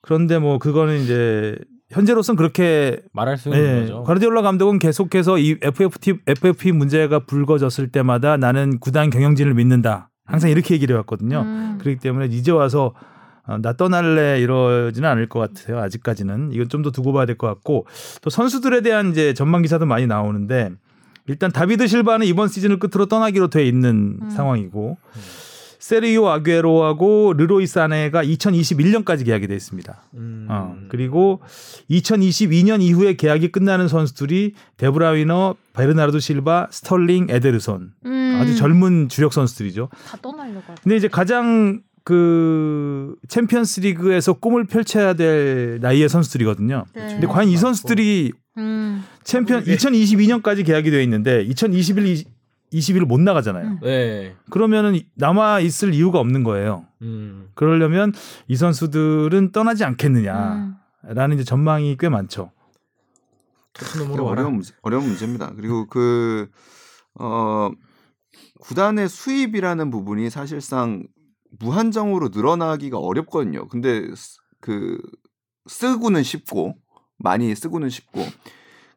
그런데 뭐 그거는 이제 현재로선 그렇게 말할 수 있는 예, 거죠. 과르디올라 감독은 계속해서 이 FFT, FFP 문제가 불거졌을 때마다 나는 구단 경영진을 믿는다. 항상 이렇게 얘기를 해왔거든요. 음. 그렇기 때문에 이제 와서 어, 나 떠날래 이러지는 않을 것 같아요. 아직까지는 이건 좀 더 두고 봐야 될 것 같고 또 선수들에 대한 이제 전망 기사도 많이 나오는데 일단 다비드 실바는 이번 시즌을 끝으로 떠나기로 돼 있는 음. 상황이고 세르히오 아구에로하고 르로이 사네가 2021년까지 계약이 돼 있습니다. 음. 어, 그리고 2022년 이후에 계약이 끝나는 선수들이 데브라위너, 베르나르도 실바, 스털링, 에데르손 음. 아주 젊은 주력 선수들이죠. 다 떠나려고 할 근데 이제 가장 그 챔피언스 리그에서 꿈을 펼쳐야 될 나이의 선수들이거든요. 네. 근데 과연 이 선수들이 음. 챔피언 2022년까지 계약이 되어 있는데 2021, 21을 못 나가잖아요. 음. 네. 그러면은 남아 있을 이유가 없는 거예요. 음. 그러려면 이 선수들은 떠나지 않겠느냐라는 음. 이제 전망이 꽤 많죠. 토트넘으로 어려운. 문제, 어려운 문제입니다. 그리고 그 어, 구단의 수입이라는 부분이 사실상 무한정으로 늘어나기가 어렵거든요. 근데 쓰- 그 쓰고는 쉽고 많이 쓰고는 쉽고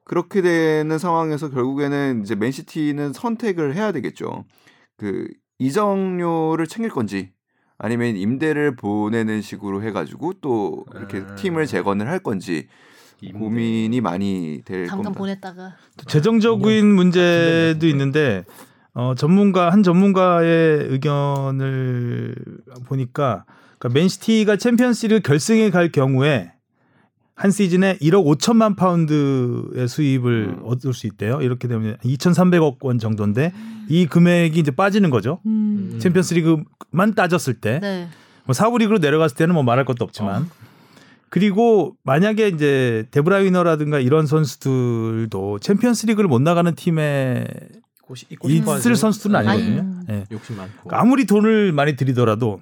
그렇게 되는 상황에서 결국에는 이제 맨시티는 선택을 해야 되겠죠. 그 이정료를 챙길 건지 아니면 임대를 보내는 식으로 해가지고 또 이렇게 아. 팀을 재건을 할 건지 임대. 고민이 많이 될 잠깐 겁니다. 보냈다가 재정적인 문제도 있는데 어, 전문가 한 전문가의 의견을 보니까 그러니까 맨시티가 챔피언스리그 결승에 갈 경우에 한 시즌에 1억 5천만 파운드의 수입을 음. 얻을 수 있대요. 이렇게 되면 2,300억 원 정도인데 이 금액이 이제 빠지는 거죠. 음. 음. 챔피언스리그만 따졌을 때 네. 뭐 사부리그로 내려갔을 때는 뭐 말할 것도 없지만 그리고 만약에 이제 데브라위너라든가 이런 선수들도 챔피언스리그를 못 나가는 팀에 있을. 선수들은 네. 아니거든요. 아니. 예. 욕심 많고. 아무리 돈을 많이 들이더라도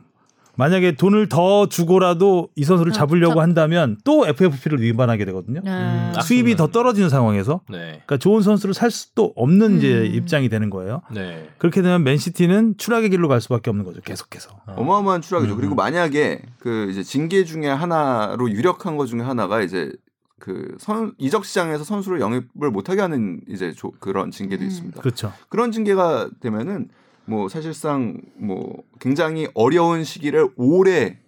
만약에 돈을 더 주고라도 이 선수를 어, 잡으려고 잡- 한다면 또 FFP를 위반하게 되거든요. 네. 음, 아. 수입이 더. 떨어지는 상황에서 네. 그러니까 좋은 선수를 살 수도 없는 이제 음. 입장이 되는 거예요. 네. 그렇게 되면 맨시티는 추락의 길로 갈 수밖에 없는 거죠. 계속해서. 어. 어마어마한 추락이죠. 음, 그리고 음. 만약에 그 이제 징계 중에 하나로 유력한 것 중에 하나가 이제 그 선, 이적 시장에서 선수를 영입을 못하게 하는 이제 조, 그런 징계도 음. 있습니다. 그렇죠. 그런 징계가 되면은 뭐 사실상 뭐 굉장히 어려운 시기를 오래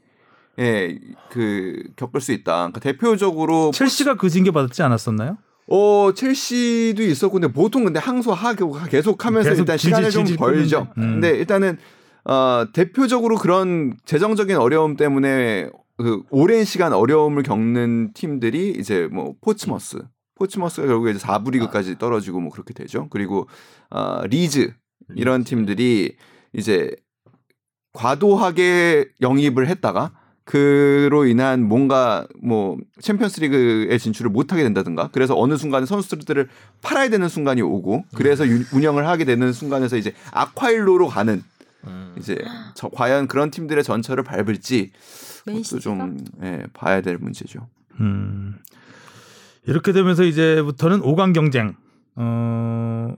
예, 그 겪을 수 있다. 그러니까 대표적으로 첼시가 그 징계 받았지 않았었나요? 어 첼시도 있었고 근데 보통 근데 항소하고 계속하면서 계속 일단 시간을 좀 질질 벌죠. 음. 근데 일단은 어 대표적으로 그런 재정적인 어려움 때문에 그 오랜 시간 어려움을 겪는 팀들이 이제 뭐 포츠머스, 포츠머스가 결국에 이제 4부 리그까지 떨어지고 뭐 그렇게 되죠. 그리고 어 리즈 이런 팀들이 이제 과도하게 영입을 했다가 그로 인한 뭔가 뭐 챔피언스리그에 진출을 못하게 된다든가 그래서 어느 순간에 선수들을 팔아야 되는 순간이 오고 그래서 유- 운영을 하게 되는 순간에서 이제 악화일로로 가는 음. 이제 저 과연 그런 팀들의 전철을 밟을지 그것도 좀 예, 봐야 될 문제죠. 음. 이렇게 되면서 이제부터는 5강 경쟁. 어,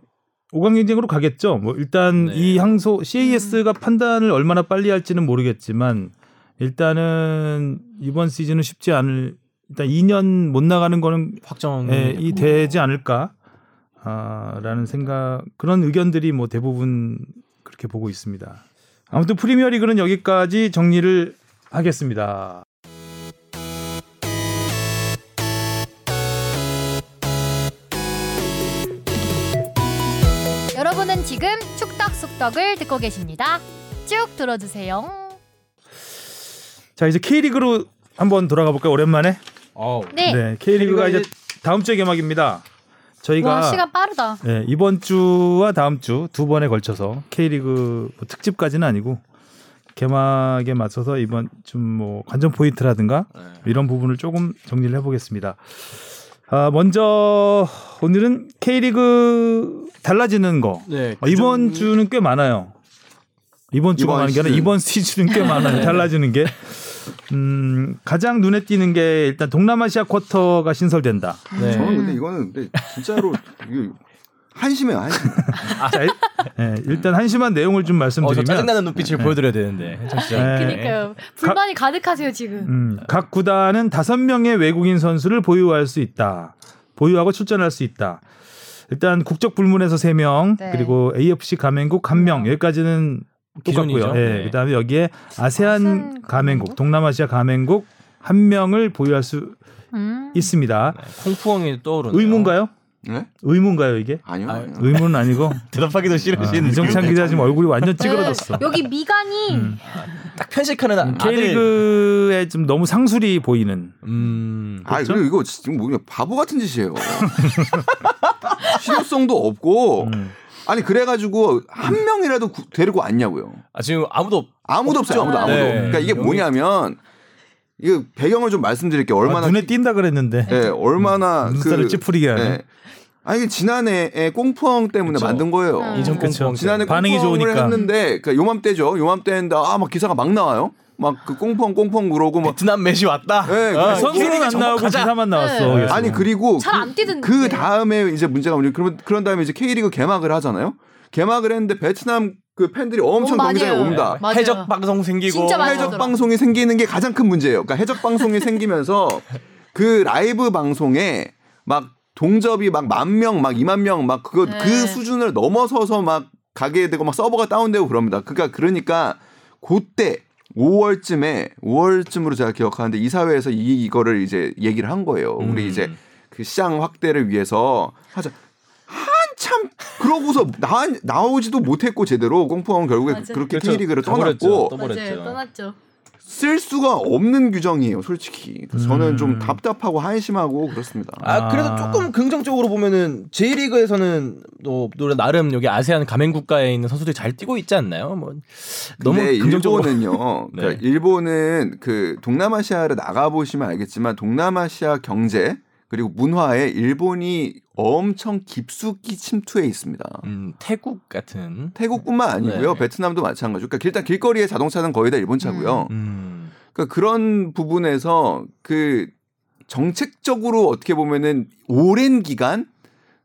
5강 경쟁으로 가겠죠. 뭐 일단 네. 이 항소 CAS가 판단을 얼마나 빨리 할지는 모르겠지만 일단은 이번 시즌은 쉽지 않을 일단 2년 못 나가는 거는 확정. 예, 이 되지 않을까 아, 라는 생각 그런 의견들이 뭐 대부분 그렇게 보고 있습니다. 아무튼 프리미어리그는 여기까지 정리를 하겠습니다. 지금 축덕숙덕을 듣고 계십니다. 쭉 들어주세요. 자 이제 K리그로 한번 돌아가 볼까요? 오랜만에. 어우. 네. 네, K리그가 이제 다음 주에 개막입니다. 저희가 와 시간 빠르다. 네, 이번 주와 다음 주 두 번에 걸쳐서 K리그 뭐 특집까지는 아니고 개막에 맞춰서 이번 좀 뭐 관전 포인트라든가 네. 이런 부분을 조금 정리를 해보겠습니다. 아, 먼저 오늘은 K리그 달라지는 거 네. 어, 이번 주는 꽤 많아요. 이번 주가 이번 많은 게 아니라. 이번 시즌은 꽤 많아요. 달라지는 게. 음, 가장 눈에 띄는 게 일단 동남아시아 쿼터가 신설된다. 네. 저는 근데 이거는 근데 진짜로 이거 한심해요 한심. 자, 일, 예, 일단 한심한 내용을 좀 어, 저 말씀드리면 짜증나는 눈빛을 보여드려야 되는데. 네. 그니까요. 불만이 가득하세요 지금. 음, 각 구단은 다섯 명의 외국인 선수를 보유할 수 있다. 보유하고 출전할 수 있다. 일단 국적 불문에서 세명 네. 그리고 AFC 가맹국 한 명 여기까지는. 똑같고요. 예, 네. 그다음에 여기에 아세안 가맹국? 동남아시아 가맹국 한 명을 보유할 수 음. 있습니다. 콩푸엉이 떠오르네요. 의문가요? 네? 의문가요 이게? 아니요. 아, 아니요. 의문은 아니고 대답하기도 아, 싫으신 이정찬 기자 지금 얼굴이 완전 찌그러졌어. 네, 여기 미간이 음. 딱 편식하는 아들. K리그에 좀 너무 상술이 보이는. 음. 아 그렇죠? 그리고 이거 지금 뭐냐 바보 같은 짓이에요. 실효성도 없고 음. 아니 그래가지고 한 명이라도 구- 데리고 왔냐고요. 아 지금 아무도 없- 아무도 없어요. 아무도 아무도. 네. 그러니까 이게 뭐냐면 이거 배경을 좀 말씀드릴게요. 얼마나 아, 눈에 띈다 그랬는데 예, 얼마나 눈살을 그 찌푸리게 하네. 예. 아니 이게 지난해에 꽁푸엉 때문에 그쵸. 만든 거예요. 음. 이전. 콩푸엉 지난해 반응이 좋으니까. 했는데 그러니까 요맘때죠. 요맘때 했는데 아 막 기사가 막 나와요. 막그 꽁푸엉 꽁푸엉 그러고 막 베트남 메시 왔다. 네, 아, 선수는 안 나오고 가자. 기사만 나왔어. 네. 아니 그리고 잘안 뛰던데. 그 다음에 이제 문제가 뭐냐 그러면 그런 다음에 이제 K리그 개막을 하잖아요. 개막을 했는데 베트남 그 팬들이 엄청 어, 경기장에 맞아요. 옵니다. 맞아요. 해적 방송 생기고 해적. 방송이 생기는 게 가장 큰 문제예요. 그러니까 해적 방송이 생기면서 그 라이브 방송에 막 동접이 막 만 명, 막 이만 명, 막 그거 네. 그 수준을 넘어서서 막 가게 되고 막 서버가 다운되고 그럽니다. 그러니까 그러니까 그때 5월쯤에 5월쯤으로 제가 기억하는데 이사회에서 이 이거를 이제 얘기를 한 거예요. 우리 음. 이제 그 시장 확대를 위해서 하자. 한참 그러고서 나 나오지도 못했고 제대로 꽁푸엉 결국에 맞아. 그렇게 그렇죠. K리그를. 떠났고 또 맞아요. 버렸죠. 떠났죠. 쓸 수가 없는 규정이에요, 솔직히. 그래서 저는 음. 좀 답답하고 한심하고 그렇습니다. 아, 그래도 아. 조금 긍정적으로 보면은 J리그에서는 또 노래 나름 여기 아세안 가맹 국가에 있는 선수들이 잘 뛰고 있지 않나요? 뭐 너무 긍정적으로 일본은요. 네. 그러니까 일본은 그 동남아시아를 나가 보시면 알겠지만 동남아시아 경제 그리고 문화에 일본이 엄청 깊숙이 침투해 있습니다. 음, 태국 같은 태국뿐만 아니고요. 네. 베트남도 마찬가지고. 그러니까 일단 길거리의 자동차는 거의 다 일본 차고요. 음. 그러니까 그런 부분에서 그 정책적으로 어떻게 보면은 오랜 기간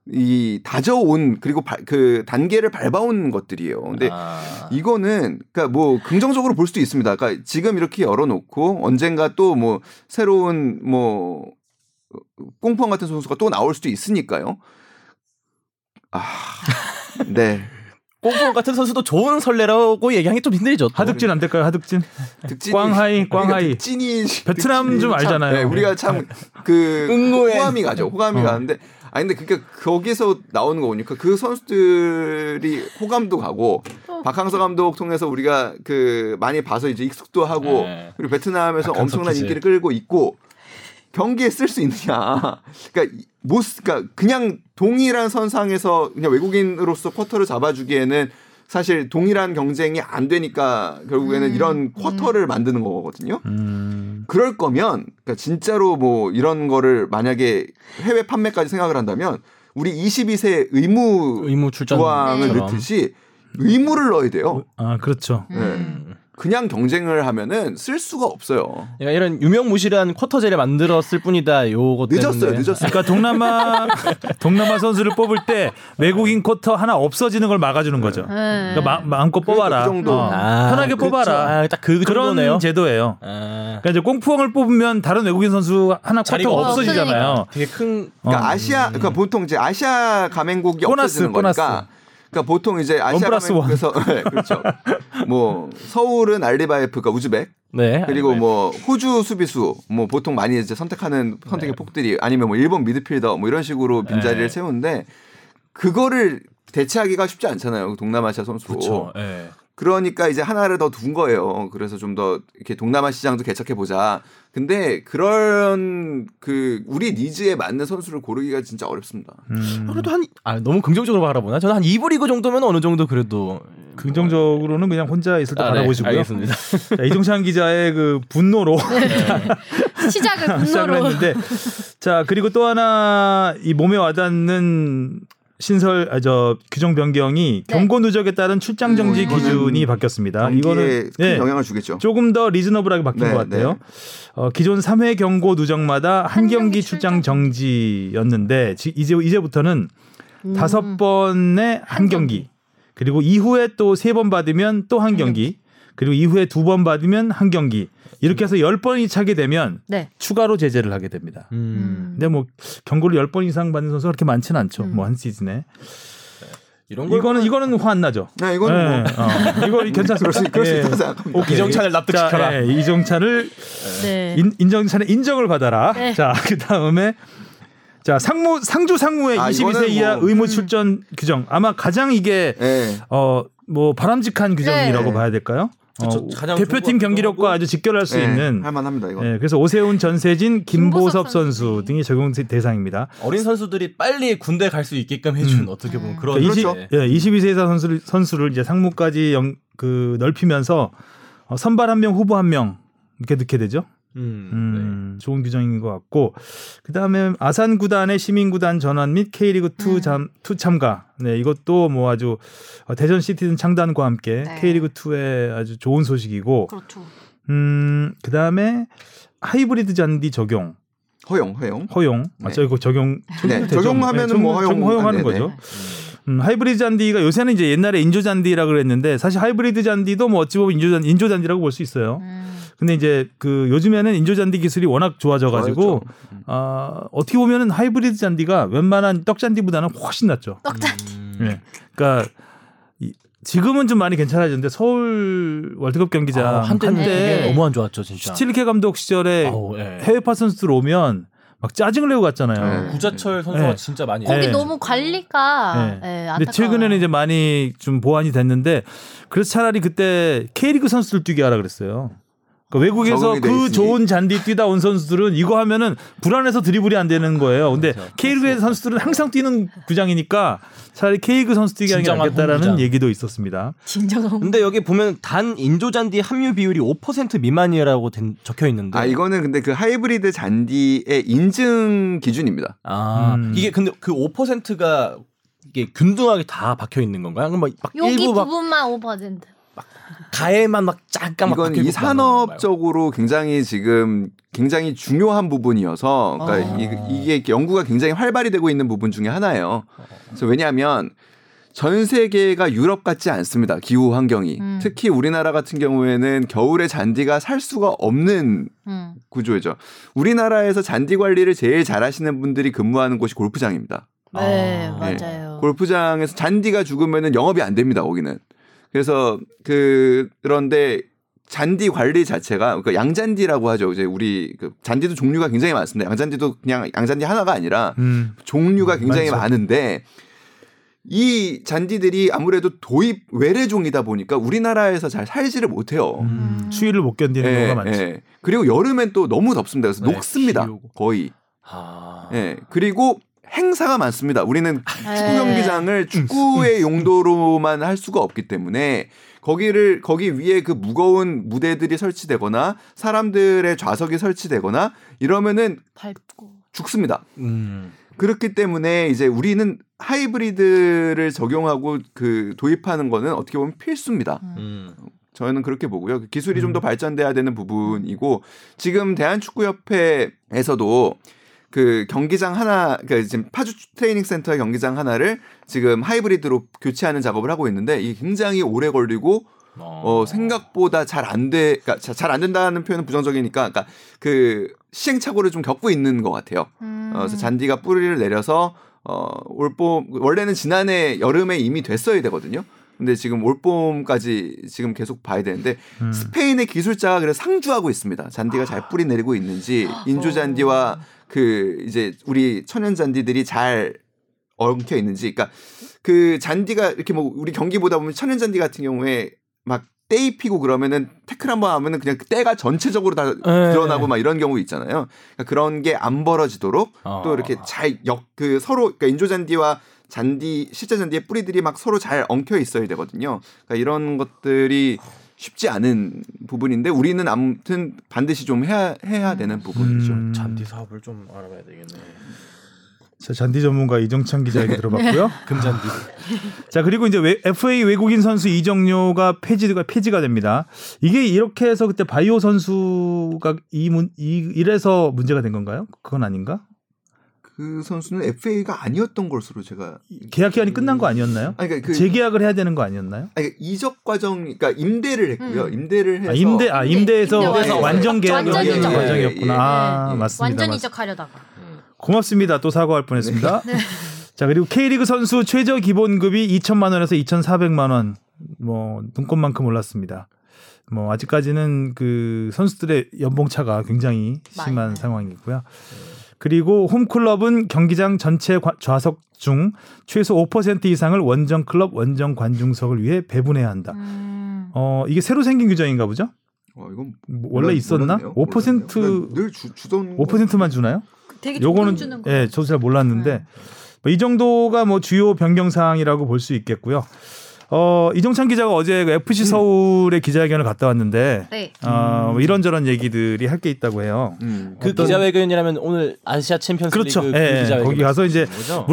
이 다져온 그리고 바- 그 단계를 밟아온 것들이에요. 근데 아. 이거는 그러니까 뭐 긍정적으로 볼 수도 있습니다. 그러니까 지금 이렇게 열어놓고 언젠가 또 뭐 새로운 뭐 꽁펑 같은 선수가 또 나올 수도 있으니까요. 아, 네. 꽁꽁 같은 선수도 좋은 설레라고 얘기하기 좀 힘들죠. 또. 하득진 안 될까요? 하득진? 득진이 꽝하이, 꽝하이. 찐이 베트남 좀 알잖아요. 네, 우리가 참 그. 호감이 가죠. 호감이 어. 가는데 아니 근데 그러니까 거기서 나오는 거 보니까 그 선수들이 호감도 가고 박항서 감독 통해서 우리가 그 많이 봐서 이제 익숙도 하고 네. 그리고 베트남에서 엄청난. 인기를 끌고 있고 경기에 쓸 수 있느냐. 그러니까 못, 쓰- 그러니까 그냥 동일한 선상에서 그냥 외국인으로서 쿼터를 잡아주기에는 사실 동일한 경쟁이 안 되니까 결국에는 음. 이런 쿼터를 만드는 거거든요. 음. 그럴 거면 그러니까 진짜로 뭐 이런 거를 만약에 해외 판매까지 생각을 한다면 우리 22세 의무 의무 출전 조항을 네. 넣듯이 의무를 넣어야 돼요. 아 그렇죠. 음. 네. 그냥 경쟁을 하면은 쓸 수가 없어요. 그러니까 이런 유명무실한 쿼터제를 만들었을 뿐이다. 요거 늦었어요, 때문에. 늦었어요. 그러니까 동남아 동남아 선수를 뽑을 때 외국인 쿼터 하나 없어지는 걸 막아주는 거죠. 네. 그러니까 마, 마음껏 그러니까 뽑아라. 그 정도. 어, 아, 편하게 그렇죠. 뽑아라. 아, 딱그 그런. 제도예요. 아, 그러니까 이제 꽁푸엉을 뽑으면 다른 외국인 선수 하나 쿼터가 없어지잖아요. 되게 큰 그러니까 어. 아시아 그러니까 보통 이제 아시아 가맹국이 보너스, 없어지는 보너스. 그러니까 보통 이제 아시아. 가맹국에서 네, 그렇죠. 뭐 서울은 알리바이프가 우즈벡 네. 그리고 뭐 호주 수비수 뭐 보통 많이 이제 선택하는 선택의 폭들이 아니면 뭐 일본 미드필더 뭐 이런 식으로 빈자리를 네. 세우는데 그거를 대체하기가 쉽지 않잖아요. 동남아시아 선수. 그렇죠. 예. 그러니까 이제 하나를 더 둔 거예요. 그래서 좀 더 이렇게 동남아 시장도 개척해 보자. 근데 그런 그 우리 니즈에 맞는 선수를 고르기가 진짜 어렵습니다. 음, 그래도 한 아, 너무 긍정적으로 바라보나? 저는 한 2부 리그 정도면 어느 정도 그래도 긍정적으로는 그냥 혼자 있을 때 아, 네, 바라보시고요. 알겠습니다. 자, 이종찬 기자의 그 분노로 시작을 시작을 분노로. 했는데 자 그리고 또 하나 이 몸에 와닿는 신설 아, 저 규정 변경이 네. 경고 누적에 따른 출장 정지 음, 기준이 바뀌었습니다. 경기에 이거는 큰 예, 영향을 주겠죠. 조금 더 리즈너블하게 바뀐 네, 것 같아요. 네. 어, 기존 3회 경고 누적마다 한한 경기 경기 출장 출장 정지였는데 지- 이제 이제부터는 음. 다섯 번에 한한 경기 그리고 이후에 또 세 번 받으면 또 한 경기 그리고 이후에 두 번 받으면 한 경기 이렇게 해서 열 번이 차게 되면 네. 추가로 제재를 하게 됩니다. 음. 근데 뭐 경고를 열번 이상 받는 선수가 그렇게 많지는 않죠. 음. 뭐한 시즌에 이런 걸 이거는 이거는 화 안 나죠. 네, 이건 예, 뭐 어, 이거 괜찮습니다. 그럴 수, 그럴 수 예. 있다고 생각합니다. 오케이. 이정찬을 납득시켜라. 자, 예, 이정찬을 네. 인, 인정찬의 인정을 받아라. 네. 자, 그 다음에 자 상무 상주 상무의 아, 22세 이거는 이하 뭐- 의무 출전 규정 아마 가장 이게 예. 어뭐 바람직한 규정이라고 네. 봐야 될까요? 그쵸, 어, 대표팀 경기력과 아주 직결할 수 예, 있는 할만합니다 이거. 예, 그래서 오세훈 전세진 김보섭 선수. 등이 적용 대상입니다. 어린 선수들이 빨리 군대 갈 수 있게끔 해준 음. 어떻게 보면 음. 그런 그러니까 그렇죠. 예. 예, 22세 이사 선수를, 선수를 이제 상무까지 영, 그 넓히면서 어, 선발 한 명, 후보 한 명 이렇게 넣게 되죠. 음, 음, 좋은 규정인 것 같고 그 다음에 아산 구단의 시민 구단 전환 및 K리그 2 음. 참, 2 참가. 네, 이것도 뭐 아주 어, 대전 시티즌 창단과 함께 네. K리그 2의 아주 좋은 소식이고, 그렇죠. 음, 그 다음에 하이브리드 잔디 적용 허용, 허용. 허용. 네. 맞죠? 이거 적용 네, 되죠? 적용하면은 네, 뭐 허용- 허용하는 아, 네네. 음, 하이브리드 잔디가 요새는 이제 옛날에 인조 잔디라 그랬는데 사실 하이브리드 잔디도 뭐 어찌 보면 인조 잔 인조 잔디라고 볼 수 있어요. 음. 근데 이제 그 요즘에는 인조 잔디 기술이 워낙 좋아져 가지고 좋아졌죠. 아, 어떻게 보면은 하이브리드 잔디가 웬만한 떡 잔디보다는 훨씬 낫죠. 떡잔. 음. 예. 그러니까 이, 지금은 좀 많이 괜찮아졌는데 서울 월드컵 경기장 아, 한때 너무 안 좋았죠 진짜. 스틸케 감독 시절에 아우, 예. 해외파 선수들 오면 막 짜증을 내고 갔잖아요. 네. 구자철 선수가 네. 진짜 많이. 거기 네. 너무 관리가 네. 예, 근데. 최근에는 이제 많이 좀 보완이 됐는데 그래서 차라리 그때 K리그 선수들 뛰게 하라 그랬어요. 그러니까 외국에서 그 있으니. 좋은 잔디 뛰다 온 선수들은 이거 하면은 불안해서 드리블이 안 되는 거예요. 근데 그렇죠. K리그 선수들은 항상 뛰는 구장이니까 차라리 K리그 선수 뛰게 하는 게 진정한 낫겠다라는 홈구장. 얘기도 있었습니다. 진정한 근데 여기 보면 단 인조 잔디 함유 비율이 5% 미만이라고 된- 적혀 있는데. 아 이거는 근데 그 하이브리드 잔디의 인증 기준입니다. 아, 음. 이게 근데 그 5%가 이게 균등하게 다 박혀 있는 건가요? 막 여기 일부 막 부분만 5%. 가에만 막 잠깐 막 이건 이? 산업적으로 굉장히 지금 굉장히 중요한 부분이어서 그러니까 아. 이, 게 연구가 굉장히 활발히 되고 있는 부분 중에 하나예요. 그래서 왜냐하면 전 세계가 유럽 같지 않습니다. 기후 환경이 음. 특히 우리나라 같은 경우에는 겨울에 잔디가 살 수가 없는 음. 구조죠. 우리나라에서 잔디 관리를 제일 잘하시는 분들이 근무하는 곳이 골프장입니다. 네, 아. 맞아요. 골프장에서 잔디가 죽으면은 영업이 안 됩니다. 거기는. 그래서 그 그런데 잔디 관리 자체가 그러니까 양잔디라고 하죠. 이제 우리 그 잔디도 종류가 굉장히 많습니다. 양잔디도 그냥 양잔디 하나가 아니라 음. 종류가 굉장히 많죠. 많은데 이 잔디들이 아무래도 도입 외래종이다 보니까 우리나라에서 잘 살지를 못해요. 음, 추위를 못 견디는 예, 경우가 많지. 예. 그리고 여름엔 또 너무 덥습니다. 그래서 네, 녹습니다. 비 오고. 거의. 아. 예. 그리고 행사가 많습니다. 우리는 네. 축구 경기장을 축구의 용도로만 할 수가 없기 때문에 거기를 거기 위에 그 무거운 무대들이 설치되거나 사람들의 좌석이 설치되거나 이러면은 밟고. 죽습니다. 음. 그렇기 때문에 이제 우리는 하이브리드를 적용하고 그 도입하는 거는 어떻게 보면 필수입니다. 음. 저는 그렇게 보고요. 그 기술이 좀더 발전돼야 되는 부분이고 지금 대한축구협회에서도 그 경기장 하나, 그러니까 지금 파주 트레이닝 센터의 경기장 하나를 지금 하이브리드로 교체하는 작업을 하고 있는데 이게 굉장히 오래 걸리고 어 생각보다 잘 안 돼, 그러니까 잘 안 된다는 표현은 부정적이니까, 그러니까 그 시행착오를 좀 겪고 있는 것 같아요. 음. 어, 그래서 잔디가 뿌리를 내려서 어 올봄 원래는 지난해 여름에 이미 됐어야 되거든요. 근데 지금 올봄까지 지금 계속 봐야 되는데 음. 스페인의 기술자가 그래서 상주하고 있습니다. 잔디가 잘 뿌리 내리고 있는지 인조 잔디와 그 이제 우리 천연 잔디들이 잘 엉켜 있는지, 그러니까 그 잔디가 이렇게 뭐 우리 경기 보다 보면 천연 잔디 같은 경우에 막 피고 그러면은 태클 한 번 하면은 그냥 그 때가 전체적으로 다 드러나고 막 이런 경우 있잖아요. 그러니까 그런 게 안 벌어지도록 어. 또 이렇게 잘 역 그 서로 그러니까 인조 잔디와 잔디 실제 잔디의 뿌리들이 막 서로 잘 엉켜 있어야 되거든요. 그러니까 이런 것들이 쉽지 않은 부분인데 우리는 아무튼 반드시 좀 해야 해야 되는 부분이죠. 음. 잔디 사업을 좀 알아봐야 되겠네. 자, 잔디 전문가 이정찬 기자 얘기 들어봤고요. 금잔디. 자 그리고 이제 외- FA 외국인 선수 이정료가 폐지가 폐지가 됩니다. 이게 이렇게 해서 그때 바이오 선수가 이, 문, 이 이래서 문제가 된 건가요? 그건 아닌가? 그 선수는 FA가 아니었던 것으로 제가 계약 기간이 끝난 거 아니었나요? 아니 그러니까 그 재계약을 해야 되는 거 아니었나요? 아니, 그러니까 이적 과정 그러니까 임대를 했고요. 음. 임대를 해서 아, 임대 아 임대에서 임대 완전. 계약을 완전 하는 이적. 과정이었구나. 예, 예, 아 예. 맞습니다. 완전 맞습니다. 이적하려다가. 고맙습니다. 또 사과할 뻔했습니다. 자 그리고 K리그 선수 최저 기본급이 2천만 원에서 2,400만 원, 뭐 눈꽃만큼 올랐습니다. 뭐 아직까지는 그 선수들의 연봉 차가 굉장히 심한. 상황이고요. 그리고 홈클럽은 경기장 전체 과- 좌석 중 최소 5% 이상을 원정 클럽 원정 관중석을 위해 배분해야 한다. 음. 어 이게 새로 생긴 규정인가 보죠? 어, 이건 뭐 원래 몰랐- 있었나? 몰랐네요. 5% 몰랐네요. 늘 주, 주던 5%만 주나요? 되게 요거는 주는 거. 예, 저도 잘 몰랐는데 네. 뭐 이 정도가 뭐 주요 변경 사항이라고 볼 수 있겠고요. 어, 이정찬 기자가 어제 그 FC 서울의 기자회견을 갔다 왔는데 네. 어, 뭐 이런저런 얘기들이 할 게 있다고 해요. 음. 그 어떤- 기자회견이라면 오늘 아시아 챔피언스 그렇죠. 리그 예, 그 기자회견 거기 가서 이제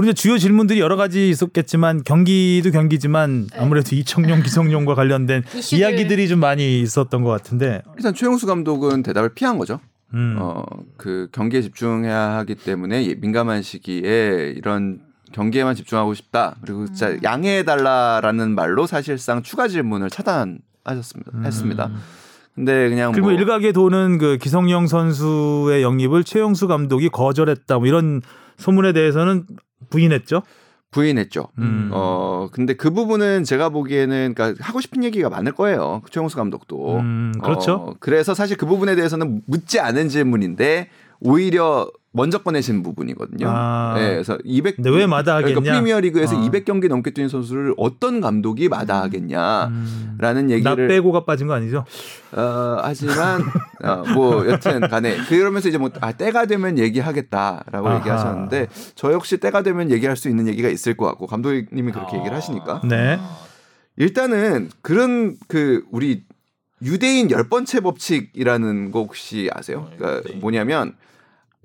이제 주요 질문들이 여러 가지 있었겠지만 경기도 경기지만 아무래도 이청용 기성용과 관련된 이슈들. 이야기들이 좀 많이 있었던 것 같은데 일단 최용수 감독은 대답을 피한 거죠. 음. 어, 그 경기에 집중해야 하기 때문에 예, 민감한 시기에 이런 경기에만 집중하고 싶다. 그리고 진짜 음. 양해해 달라라는 말로 사실상 추가 질문을 차단하셨습니다. 음. 했습니다. 근데 그냥 그리고 뭐 일각에 도는 그 기성용 선수의 영입을 최용수 감독이 거절했다 뭐 이런 소문에 대해서는 부인했죠. 부인했죠. 음. 어 근데 그 부분은 제가 보기에는 그러니까 하고 싶은 얘기가 많을 거예요. 최용수 감독도. 음, 그렇죠. 어, 그래서 사실 그 부분에 대해서는 묻지 않은 질문인데 오히려 먼저 꺼내신 부분이거든요. 아. 네, 그래서 200 근데 왜 마다하겠냐? 그러니까 프리미어 리그에서 아. 200경기 넘게 뛰는 선수를 어떤 감독이 마다하겠냐라는 음. 얘기를 나 빼고가 빠진 거 아니죠? 어, 하지만 어, 뭐 여튼 간에 그러면서 이제 뭐 아, 때가 되면 얘기하겠다라고 아하. 얘기하셨는데 저 역시 때가 되면 얘기할 수 있는 얘기가 있을 것 같고 감독님이 그렇게 얘기를 하시니까 네. 일단은 그런 그 우리 유대인 열 번째 법칙이라는 거 혹시 아세요? 그러니까 네. 뭐냐면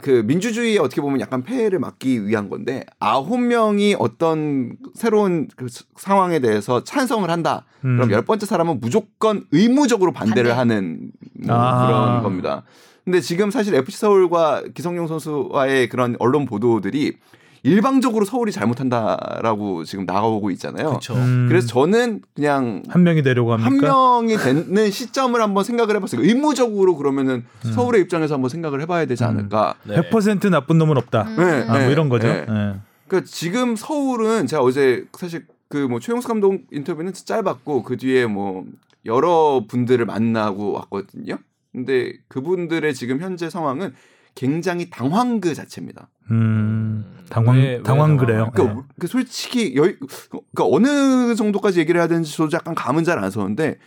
그 민주주의에 어떻게 보면 약간 폐해를 막기 위한 건데 아홉 명이 어떤 새로운 그 스- 상황에 대해서 찬성을 한다. 음. 그럼 열 번째 사람은 무조건 의무적으로 반대를 반대. 하는 뭐 아. 그런 겁니다. 근데 지금 사실 FC 서울과 기성용 선수와의 그런 언론 보도들이 일방적으로 서울이 잘못한다라고 지금 나가오고 있잖아요. 그렇죠. 음. 그래서 저는 그냥 한 명이 되려고 한 합니까? 명이 되는 시점을 한번 생각을 해봤어요. 의무적으로 그러면은 음. 서울의 입장에서 한번 생각을 해봐야 되지 않을까. 네. 100% 나쁜 놈은 없다. 음. 네, 아, 뭐 네, 이런 거죠. 네. 네. 그러니까 지금 서울은 제가 어제 사실 그 뭐 최용수 감독 인터뷰는 짧았고 그 뒤에 뭐 여러 분들을 만나고 왔거든요. 근데 그분들의 지금 현재 상황은 굉장히 당황 그 자체입니다. 음, 당황 왜- 왜 당황 그래요. 그러니까 네. 그 솔직히 여기 그러니까 어느 정도까지 얘기를 해야 되는지 저도 약간 감은 잘 안 서는데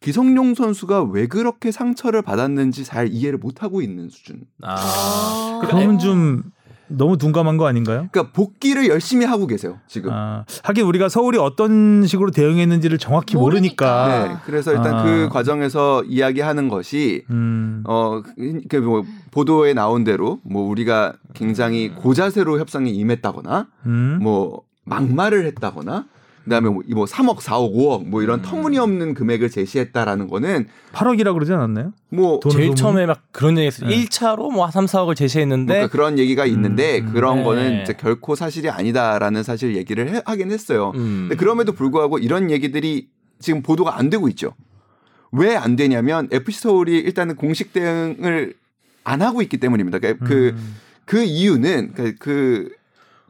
기성용 선수가 왜 그렇게 상처를 받았는지 잘 이해를 못 하고 있는 수준. 아. 그러면 좀 너무 둔감한 거 아닌가요? 그러니까 복귀를 열심히 하고 계세요 지금. 아, 하긴 우리가 서울이 어떤 식으로 대응했는지를 정확히 모르니까. 모르니까. 네, 그래서 일단 아. 그 과정에서 이야기하는 것이 음, 어그뭐 보도에 나온 대로 뭐 우리가 굉장히 고자세로 협상에 임했다거나 음, 뭐 막말을 했다거나 그다음에 뭐, 뭐 3억, 4억, 5억 뭐 이런 음. 터무니없는 금액을 제시했다라는 거는 8억이라 그러지 않았나요? 뭐 돈- 제일? 처음에 막 그런 얘기했어요. 네. 1차로 뭐 3, 4억을 제시했는데 그러니까 그런 얘기가 있는데 음, 그런 네. 거는 이제 결코 사실이 아니다라는 사실 얘기를 해- 하긴 했어요. 음. 근데 그럼에도 불구하고 이런 얘기들이 지금 보도가 안 되고 있죠. 왜 안 되냐면 FC 서울이 일단은 공식 대응을 안 하고 있기 때문입니다. 그러니까 그, 음. 그 이유는 그, 그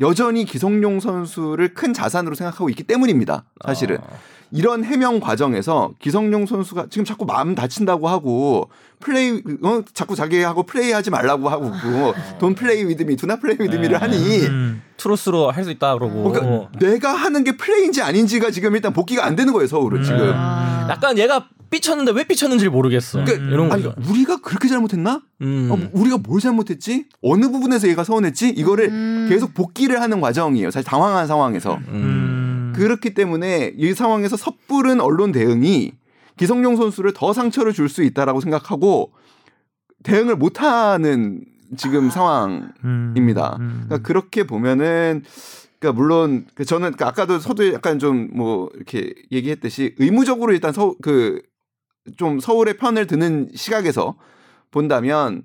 여전히 기성용 선수를 큰 자산으로 생각하고 있기 때문입니다. 사실은 어. 이런 해명 과정에서 기성용 선수가 지금 자꾸 마음 다친다고 하고 플레이 어 자꾸 자기하고 플레이하지 말라고 하고 돈 플레이 위드미 두나 플레이 위드미를 하니 음. truth로 할 수 있다 그러고 그러니까 내가 하는 게 플레이인지 아닌지가 지금 일단 복기가 안 되는 거예요 서울은 지금. 음. 아. 약간 얘가 삐쳤는데 왜 삐쳤는지 모르겠어. 그러니까 이런 아니, 거죠. 우리가 그렇게 잘못했나? 음. 어, 우리가 뭘 잘못했지? 어느 부분에서 얘가 서운했지? 이거를 음. 계속 복기를 하는 과정이에요. 사실 당황한 상황에서. 음. 그렇기 때문에 이 상황에서 섣부른 언론 대응이 기성용 선수를 더 상처를 줄 수 있다라고 생각하고 대응을 못하는 지금 상황입니다. 음. 그러니까 그렇게 보면은 그러니까 물론 그 저는 그 아까도 서두에 약간 좀 뭐 이렇게 얘기했듯이 의무적으로 일단 서 그 좀 서울의 편을 드는 시각에서 본다면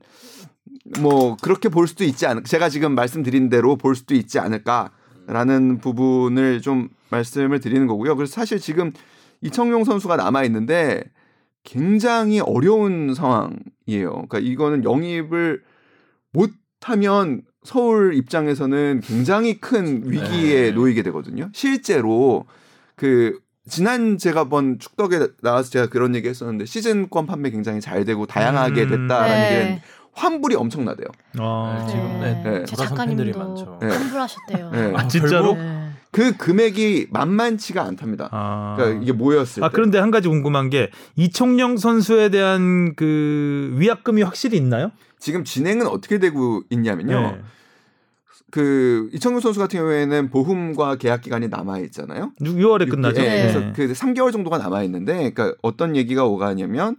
뭐 그렇게 볼 수도 있지 않을 제가 지금 말씀드린 대로 볼 수도 있지 않을까라는 부분을 좀 말씀을 드리는 거고요. 그래서 사실 지금 이청용 선수가 남아 있는데 굉장히 어려운 상황이에요. 그러니까 이거는 영입을 못 하면 서울 입장에서는 굉장히 큰 위기에 네. 놓이게 되거든요. 실제로 그 지난 제가 번 축덕에 나와서 제가 그런 얘기 했었는데 시즌권 판매 굉장히 잘 되고 다양하게 음. 됐다라는 네. 얘기는 환불이 엄청나대요. 어. 네, 지금 네, 네. 제 작가님도 많죠. 네. 환불하셨대요. 네. 아, 진짜로? 네. 그 금액이 만만치가 않답니다. 아. 그러니까 이게 모였을 아 때. 그런데 한 가지 궁금한 게 이청용 선수에 대한 그 위약금이 확실히 있나요? 지금 진행은 어떻게 되고 있냐면요. 네. 그 이청용 선수 같은 경우에는 보험과 계약 기간이 남아 있잖아요. 6월에 끝나죠. 예, 네. 그래서 그 3개월 정도가 남아 있는데, 그러니까 어떤 얘기가 오가냐면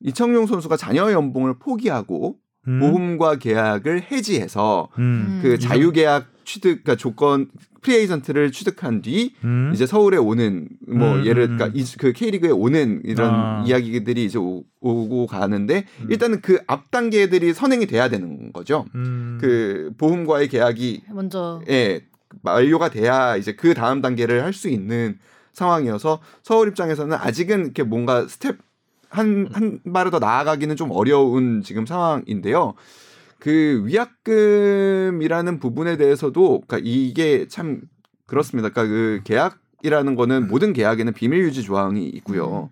이청용 선수가 잔여 연봉을 포기하고 음. 보훔과 계약을 해지해서 음. 그 자유계약 취득, 그러니까 조건 프리에이전트를 취득한 뒤 음. 이제 서울에 오는 뭐 음, 예를 음, 그러니까 이- 그 K리그에 오는 이런 아. 이야기들이 이제 오, 고 가는데 음. 일단은 그 앞 단계들이 선행이 돼야 되는 거죠. 음. 그 보훔과의 계약이 먼저 예, 만료가 돼야 이제 그 다음 단계를 할 수 있는 상황이어서 서울 입장에서는 아직은 이렇게 뭔가 스텝 한, 한 발을 더 나아가기는 좀 어려운 지금 상황인데요. 그 위약금이라는 부분에 대해서도 그러니까 이게 참 그렇습니다. 그러니까 그 계약이라는 거는 모든 계약에는 비밀 유지 조항이 있고요.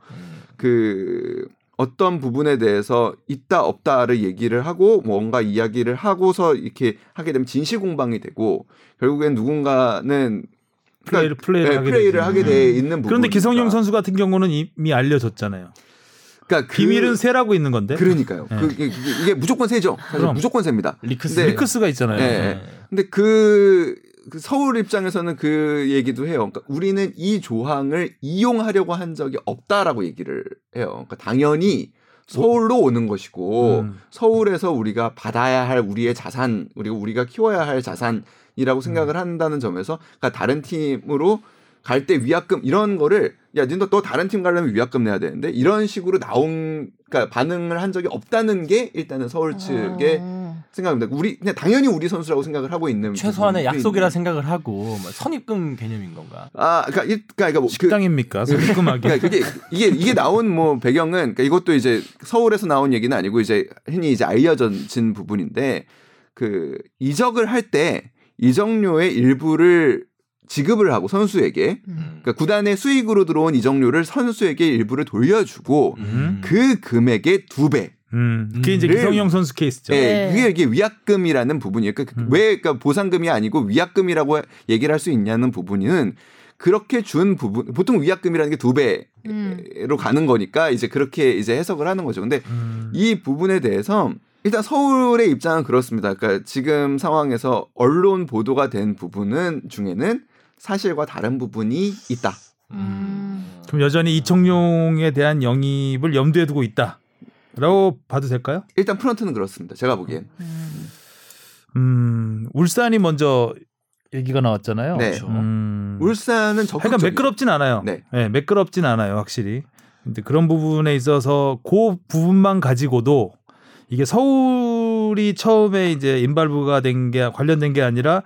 그 어떤 부분에 대해서 있다 없다를 얘기를 하고 뭔가 이야기를 하고서 이렇게 하게 되면 진실 공방이 되고 결국엔 누군가는 플레이를 플레이를 네, 하게 플레이를. 하게 돼 있는 부분. 그런데 기성용 선수 같은 경우는 이미 알려졌잖아요. 그러니까 그- 비밀은 새라고 있는 건데. 그러니까요. 네. 그, 이게, 무조건 새죠. 사실. 무조건 샙니다. leaks 근데- leaks가 있잖아요. 네. 네. 근데 그, 그 서울 입장에서는 그 얘기도 해요. 그러니까 우리는 이 조항을 이용하려고 한 적이 없다라고 얘기를 해요. 그러니까 당연히 서울로 오는 것이고 음. 서울에서 우리가 받아야 할 우리의 자산 그리고 우리가 키워야 할 자산이라고 음. 생각을 한다는 점에서 그러니까 다른 팀으로 갈 때 위약금 이런 거를 야 니도 또 다른 팀 가려면 위약금 내야 되는데 이런 식으로 나온 그러니까 반응을 한 적이 없다는 게 일단은 서울 측의 어. 생각입니다. 우리 그냥 당연히 우리 선수라고 생각을 하고 있는 최소한의 약속이라 있는. 생각을 하고 뭐 선입금 개념인 건가? 아 그러니까 이- 그러니까, 그러니까 뭐 그, 식당입니까? 소금하게. 그러니까 그게 이게 이게 나온 뭐 배경은 그러니까 이것도 이제 서울에서 나온 얘기는 아니고 이제 흔히 이제 알려진 부분인데 그 이적을 할 때 이적료의 일부를 지급을 하고 선수에게 음. 그러니까 구단의 수익으로 들어온 이적료를 선수에게 일부를 돌려주고 음. 그 금액의 두 배. 음. 그게 이제 를- 기성용 선수 케이스죠. 예, 네. 그게 이게 위약금이라는 부분이에요. 그러니까 음. 왜 그러니까 보상금이 아니고 위약금이라고 얘기를 할 수 있냐는 부분은 그렇게 준 부분 보통 위약금이라는 게 두 배로 음. 가는 거니까 이제 그렇게 이제 해석을 하는 거죠. 근데 음. 이 부분에 대해서 일단 서울의 입장은 그렇습니다. 그러니까 지금 상황에서 언론 보도가 된 부분은 중에는 사실과 다른 부분이 있다. 음. 그럼 여전히 이청용에 대한 영입을 염두에 두고 있다라고 봐도 될까요? 일단 프런트는 그렇습니다. 제가 보기엔. 음. 음, 울산이 먼저 얘기가 나왔잖아요. 네. 그렇죠. 음, 울산은 하여간 적극적이에요. 매끄럽진 않아요. 네. 네. 매끄럽진 않아요, 확실히. 근데 그런 부분에 있어서 그 부분만 가지고도 이게 서울이 처음에 이제 인발부가 된 게 관련된 게 아니라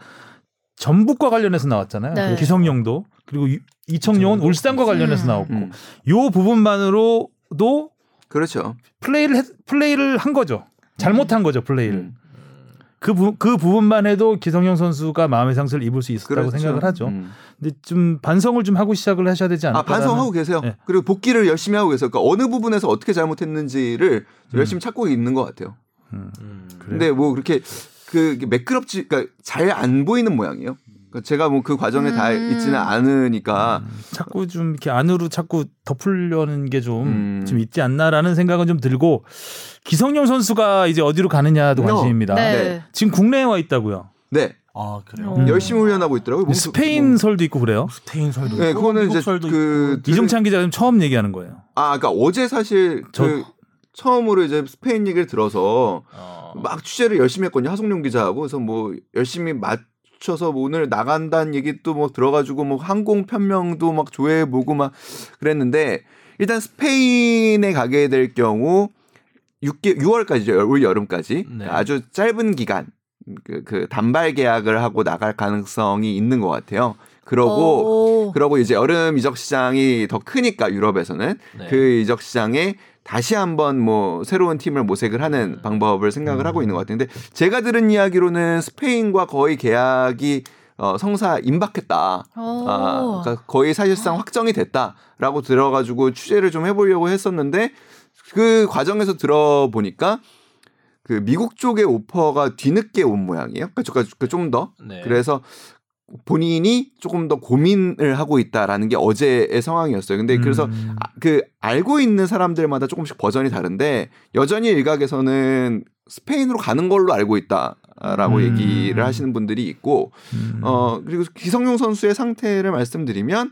전북과 관련해서 나왔잖아요. 네. 기성용도 그리고 이- 이청용은 울산과 관련해서 음. 나왔고 음, 요 부분만으로도 그렇죠. 플레이를 했- 플레이를 한 거죠. 잘못한 거죠 플레이를. 음. 그, 부, 그 부분만 해도 기성용 선수가 마음의 상처를 입을 수 있었다고 그렇죠. 생각을 하죠. 음. 근데 좀 반성을 좀 하고 시작을 하셔야 되지 않을까? 아 반성하고 계세요. 네. 그리고 복귀를 열심히 하고 계세요. 그러니까 어느 부분에서 어떻게 잘못했는지를 열심히 찾고 있는 것 같아요. 음. 음. 근데 뭐 그렇게 그 매끄럽지, 그러니까 잘 안 보이는 모양이에요. 그러니까 제가 뭐 그 과정에 다 음. 있지는 않으니까 자꾸 좀 이렇게 안으로 자꾸 덮으려는 게 좀좀 음. 있지 않나라는 생각은 좀 들고 기성용 선수가 이제 어디로 가느냐도 어. 관심입니다. 네. 네. 지금 국내에 와 있다고요. 네 아 그래요. 음. 열심히 훈련하고 있더라고요. 몸- 스페인 몸- 설도 있고 그래요. 스페인 설도 네, 있고 그거는 이제 그 있고. 이종찬 기자 는 처음 얘기하는 거예요. 아, 그러니까 어제 사실 저- 그 처음으로 이제 스페인 얘기를 들어서 어. 막 취재를 열심히 했거든요. 하성룡 기자하고 그래서 뭐 열심히 맞춰서 뭐 오늘 나간다는 얘기 또뭐 들어가지고 뭐 항공 편명도 막 조회해 보고 막 그랬는데 일단 스페인에 가게 될 경우 6개 6월까지죠. 올 여름까지 네. 아주 짧은 기간 그, 그 단발 계약을 하고 나갈 가능성이 있는 것 같아요. 그러고 오. 그러고 이제 여름 이적 시장이 더 크니까 유럽에서는 네. 그 이적 시장에 다시 한번 뭐 새로운 팀을 모색을 하는 방법을 생각을 하고 있는 것 같은데 제가 들은 이야기로는 스페인과 거의 계약이 어, 성사 임박했다. 오. 아, 그러니까 거의 사실상 확정이 됐다라고 들어가지고 취재를 좀 해보려고 했었는데 그 과정에서 들어보니까 그 미국 쪽의 오퍼가 뒤늦게 온 모양이에요. 그러니까 좀 더. 네. 그래서 본인이 조금 더 고민을 하고 있다라는 게 어제의 상황이었어요. 근데 그래서 음. 아, 그 알고 있는 사람들마다 조금씩 버전이 다른데 여전히 일각에서는 스페인으로 가는 걸로 알고 있다라고 음. 얘기를 하시는 분들이 있고 음. 어 그리고 기성용 선수의 상태를 말씀드리면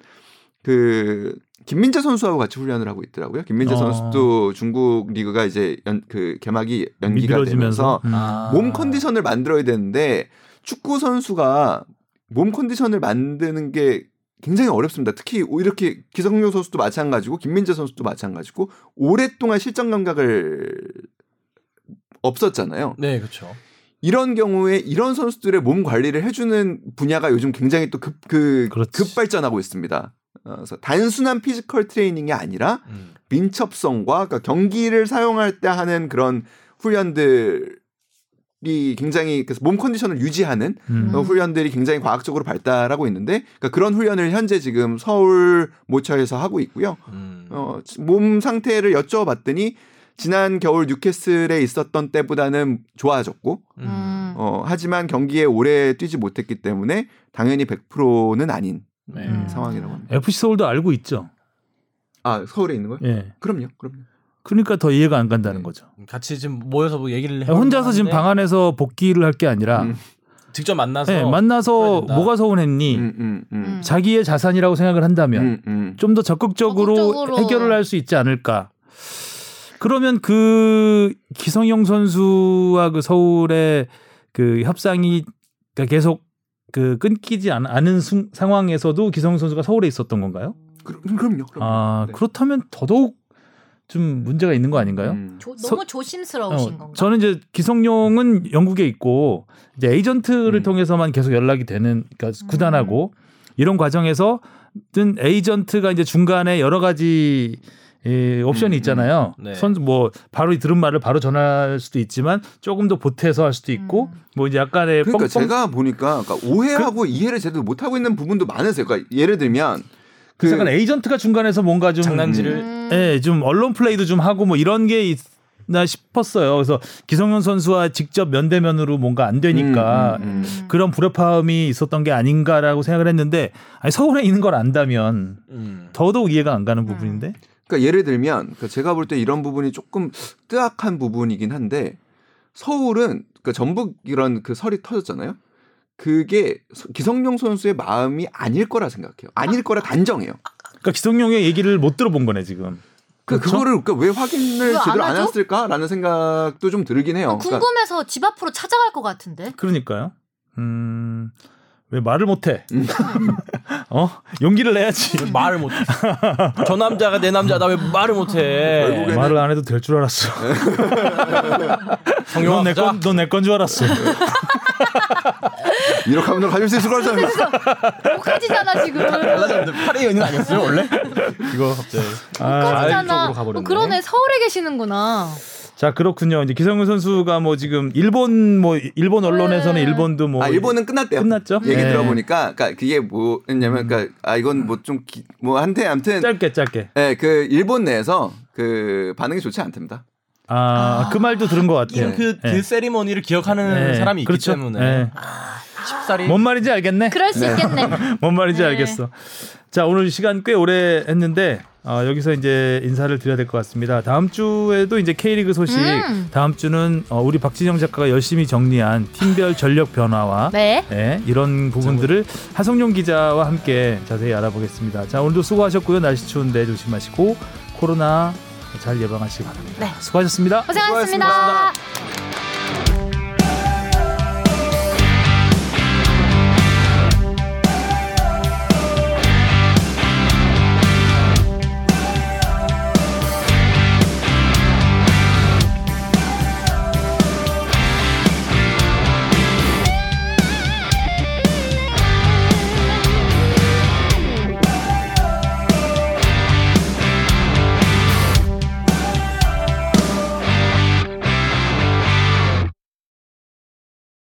그 김민재 선수하고 같이 훈련을 하고 있더라고요. 김민재 어. 선수도 중국 리그가 이제 연, 그 개막이 연기가 미끄러지면서 되면서 음. 아. 몸 컨디션을 만들어야 되는데 축구 선수가 몸 컨디션을 만드는 게 굉장히 어렵습니다. 특히 이렇게 기성용 선수도 마찬가지고 김민재 선수도 마찬가지고 오랫동안 실전 감각을 없었잖아요. 네, 그렇죠. 이런 경우에 이런 선수들의 몸 관리를 해주는 분야가 요즘 굉장히 또 급 그. 급발전하고 있습니다. 어, 그래서 단순한 physical 트레이닝이 아니라 음. 민첩성과 그러니까 경기를 사용할 때 하는 그런 훈련들 이 굉장히 그래서 몸 컨디션을 유지하는 음. 어, 훈련들이 굉장히 과학적으로 발달하고 있는데 그러니까 그런 훈련을 현재 지금 서울 모처에서 하고 있고요. 음. 어, 몸 상태를 여쭤봤더니 지난 겨울 뉴캐슬에 있었던 때보다는 좋아졌고 음. 어, 하지만 경기에 오래 뛰지 못했기 때문에 당연히 100%는 아닌 네. 음. 상황이라고 합니다. FC 서울도 알고 있죠. 아 서울에 있는 거요? 예. 그럼요, 그럼요. 그러니까 더 이해가 안 간다는 네. 거죠. 같이 지금 모여서 뭐 얘기를 해. 혼자서 지금 방 안에서 복귀를 할 게 아니라 음. 직접 만나서 예, 풀어야 만나서. 뭐가 서운했니? 음, 음, 음. 음. 자기의 자산이라고 생각을 한다면 음, 음. 좀더 적극적으로, 적극적으로. 해결을 할 수 있지 않을까. 그러면 그 기성용 선수와 그 서울의 그 협상이 그러니까 계속 그 끊기지 않, 않은 순- 상황에서도 기성용 선수가 서울에 있었던 건가요? 그, 그럼요, 그럼요. 아 네. 그렇다면 더더욱 좀 문제가 있는 거 아닌가요? 음. 조- 서- 너무 조심스러우신 어, 건가? 저는 이제 기성용은 영국에 있고 이제 에이전트를 음. 통해서만 계속 연락이 되는 그러니까 구단하고 이런 과정에서 든 에이전트가 이제 중간에 여러 가지 예, 옵션이 음, 있잖아요. 음. 네. 선수 뭐 바로 들은 말을 바로 전할 수도 있지만 조금 더 보태서 할 수도 있고 음. 뭐 이제 약간의 그러니까 뻥뻥 제가 보니까 그러니까 오해하고 이해를 제대로 못 하고 있는 부분도 많으세요. 그러니까 예를 들면 그 약간 에이전트가 중간에서 뭔가 좀 장난질을 음. 예, 좀 언론 플레이도 좀 하고 뭐 이런 게 있 나 싶었어요. 그래서 기성용 선수와 직접 면대면으로 뭔가 안 되니까 음, 음, 음. 음. 그런 불협화음이 있었던 게 아닌가라고 생각을 했는데 아니, 서울에 있는 걸 안다면 음. 더더욱 이해가 안 가는 부분인데 그러니까 예를 들면 그러니까 제가 볼 때 이런 부분이 조금 뜨악한 부분이긴 한데 서울은 그러니까 전북 이런 그 설이 터졌잖아요. 그게 서- 기성용 선수의 마음이 아닐 거라 생각해요. 아닐 거라 단정해요. 그러니까 기성용의 얘기를 못 들어본 거네 지금. 그 그렇죠? 그거를 그러니까 왜 확인을 제대로 안 하죠? 했을까라는 생각도 좀 들긴 해요. 그러니까 궁금해서 집 앞으로 찾아갈 것 같은데. 그러니까요. 음. 왜 말을 못해? 음. 어 용기를 내야지. 말을 못해. 저 남자가 내 남자다 왜 말을 못해? 결국에는- 말을 안 해도 될 줄 알았어. 성룡아 가자. 넌내건넌내 건 줄 알았어. 이렇게 하면 너 가질 수 있을 거잖아. 못가지잖아 지금. 팔의 연인 아니었어요 원래? 이거 갑자기. 못가지잖아. 가버렸네. 어, 그러네 서울에 계시는구나. 자 그렇군요. 이제 기성용 선수가 뭐 지금 일본 뭐 일본 언론에서는 네. 일본도 뭐 아 일본은 끝났대요. 끝났죠? 얘기 네. 들어보니까 그러니까 그게 뭐냐면 그러니까 아 이건 뭐 좀뭐 한테 아무튼 짧게 짧게. 예, 그 일본 내에서 그 반응이 좋지 않답니다. 아 그 말도 들은 것 같아요. 그, 그 네. 세리머니를 기억하는 네. 사람이 있기 그렇죠. 때문에 네. 쉽사리 뭔 말인지 알겠네. 그럴 수 있겠네. 뭔 말인지 네. 알겠어. 자 오늘 시간 꽤 오래 했는데 어, 여기서 이제 인사를 드려야 될 것 같습니다. 다음 주에도 이제 K리그 소식. 음. 다음 주는 어, 우리 박진영 작가가 열심히 정리한 팀별 전력 변화와 네. 예, 이런 부분들을 하성룡 기자와 함께 자세히 알아보겠습니다. 자 오늘도 수고하셨고요. 날씨 추운데 조심하시고 코로나 잘 예방하시기 바랍니다. 네. 수고하셨습니다. 고생하셨습니다. 수고하셨습니다.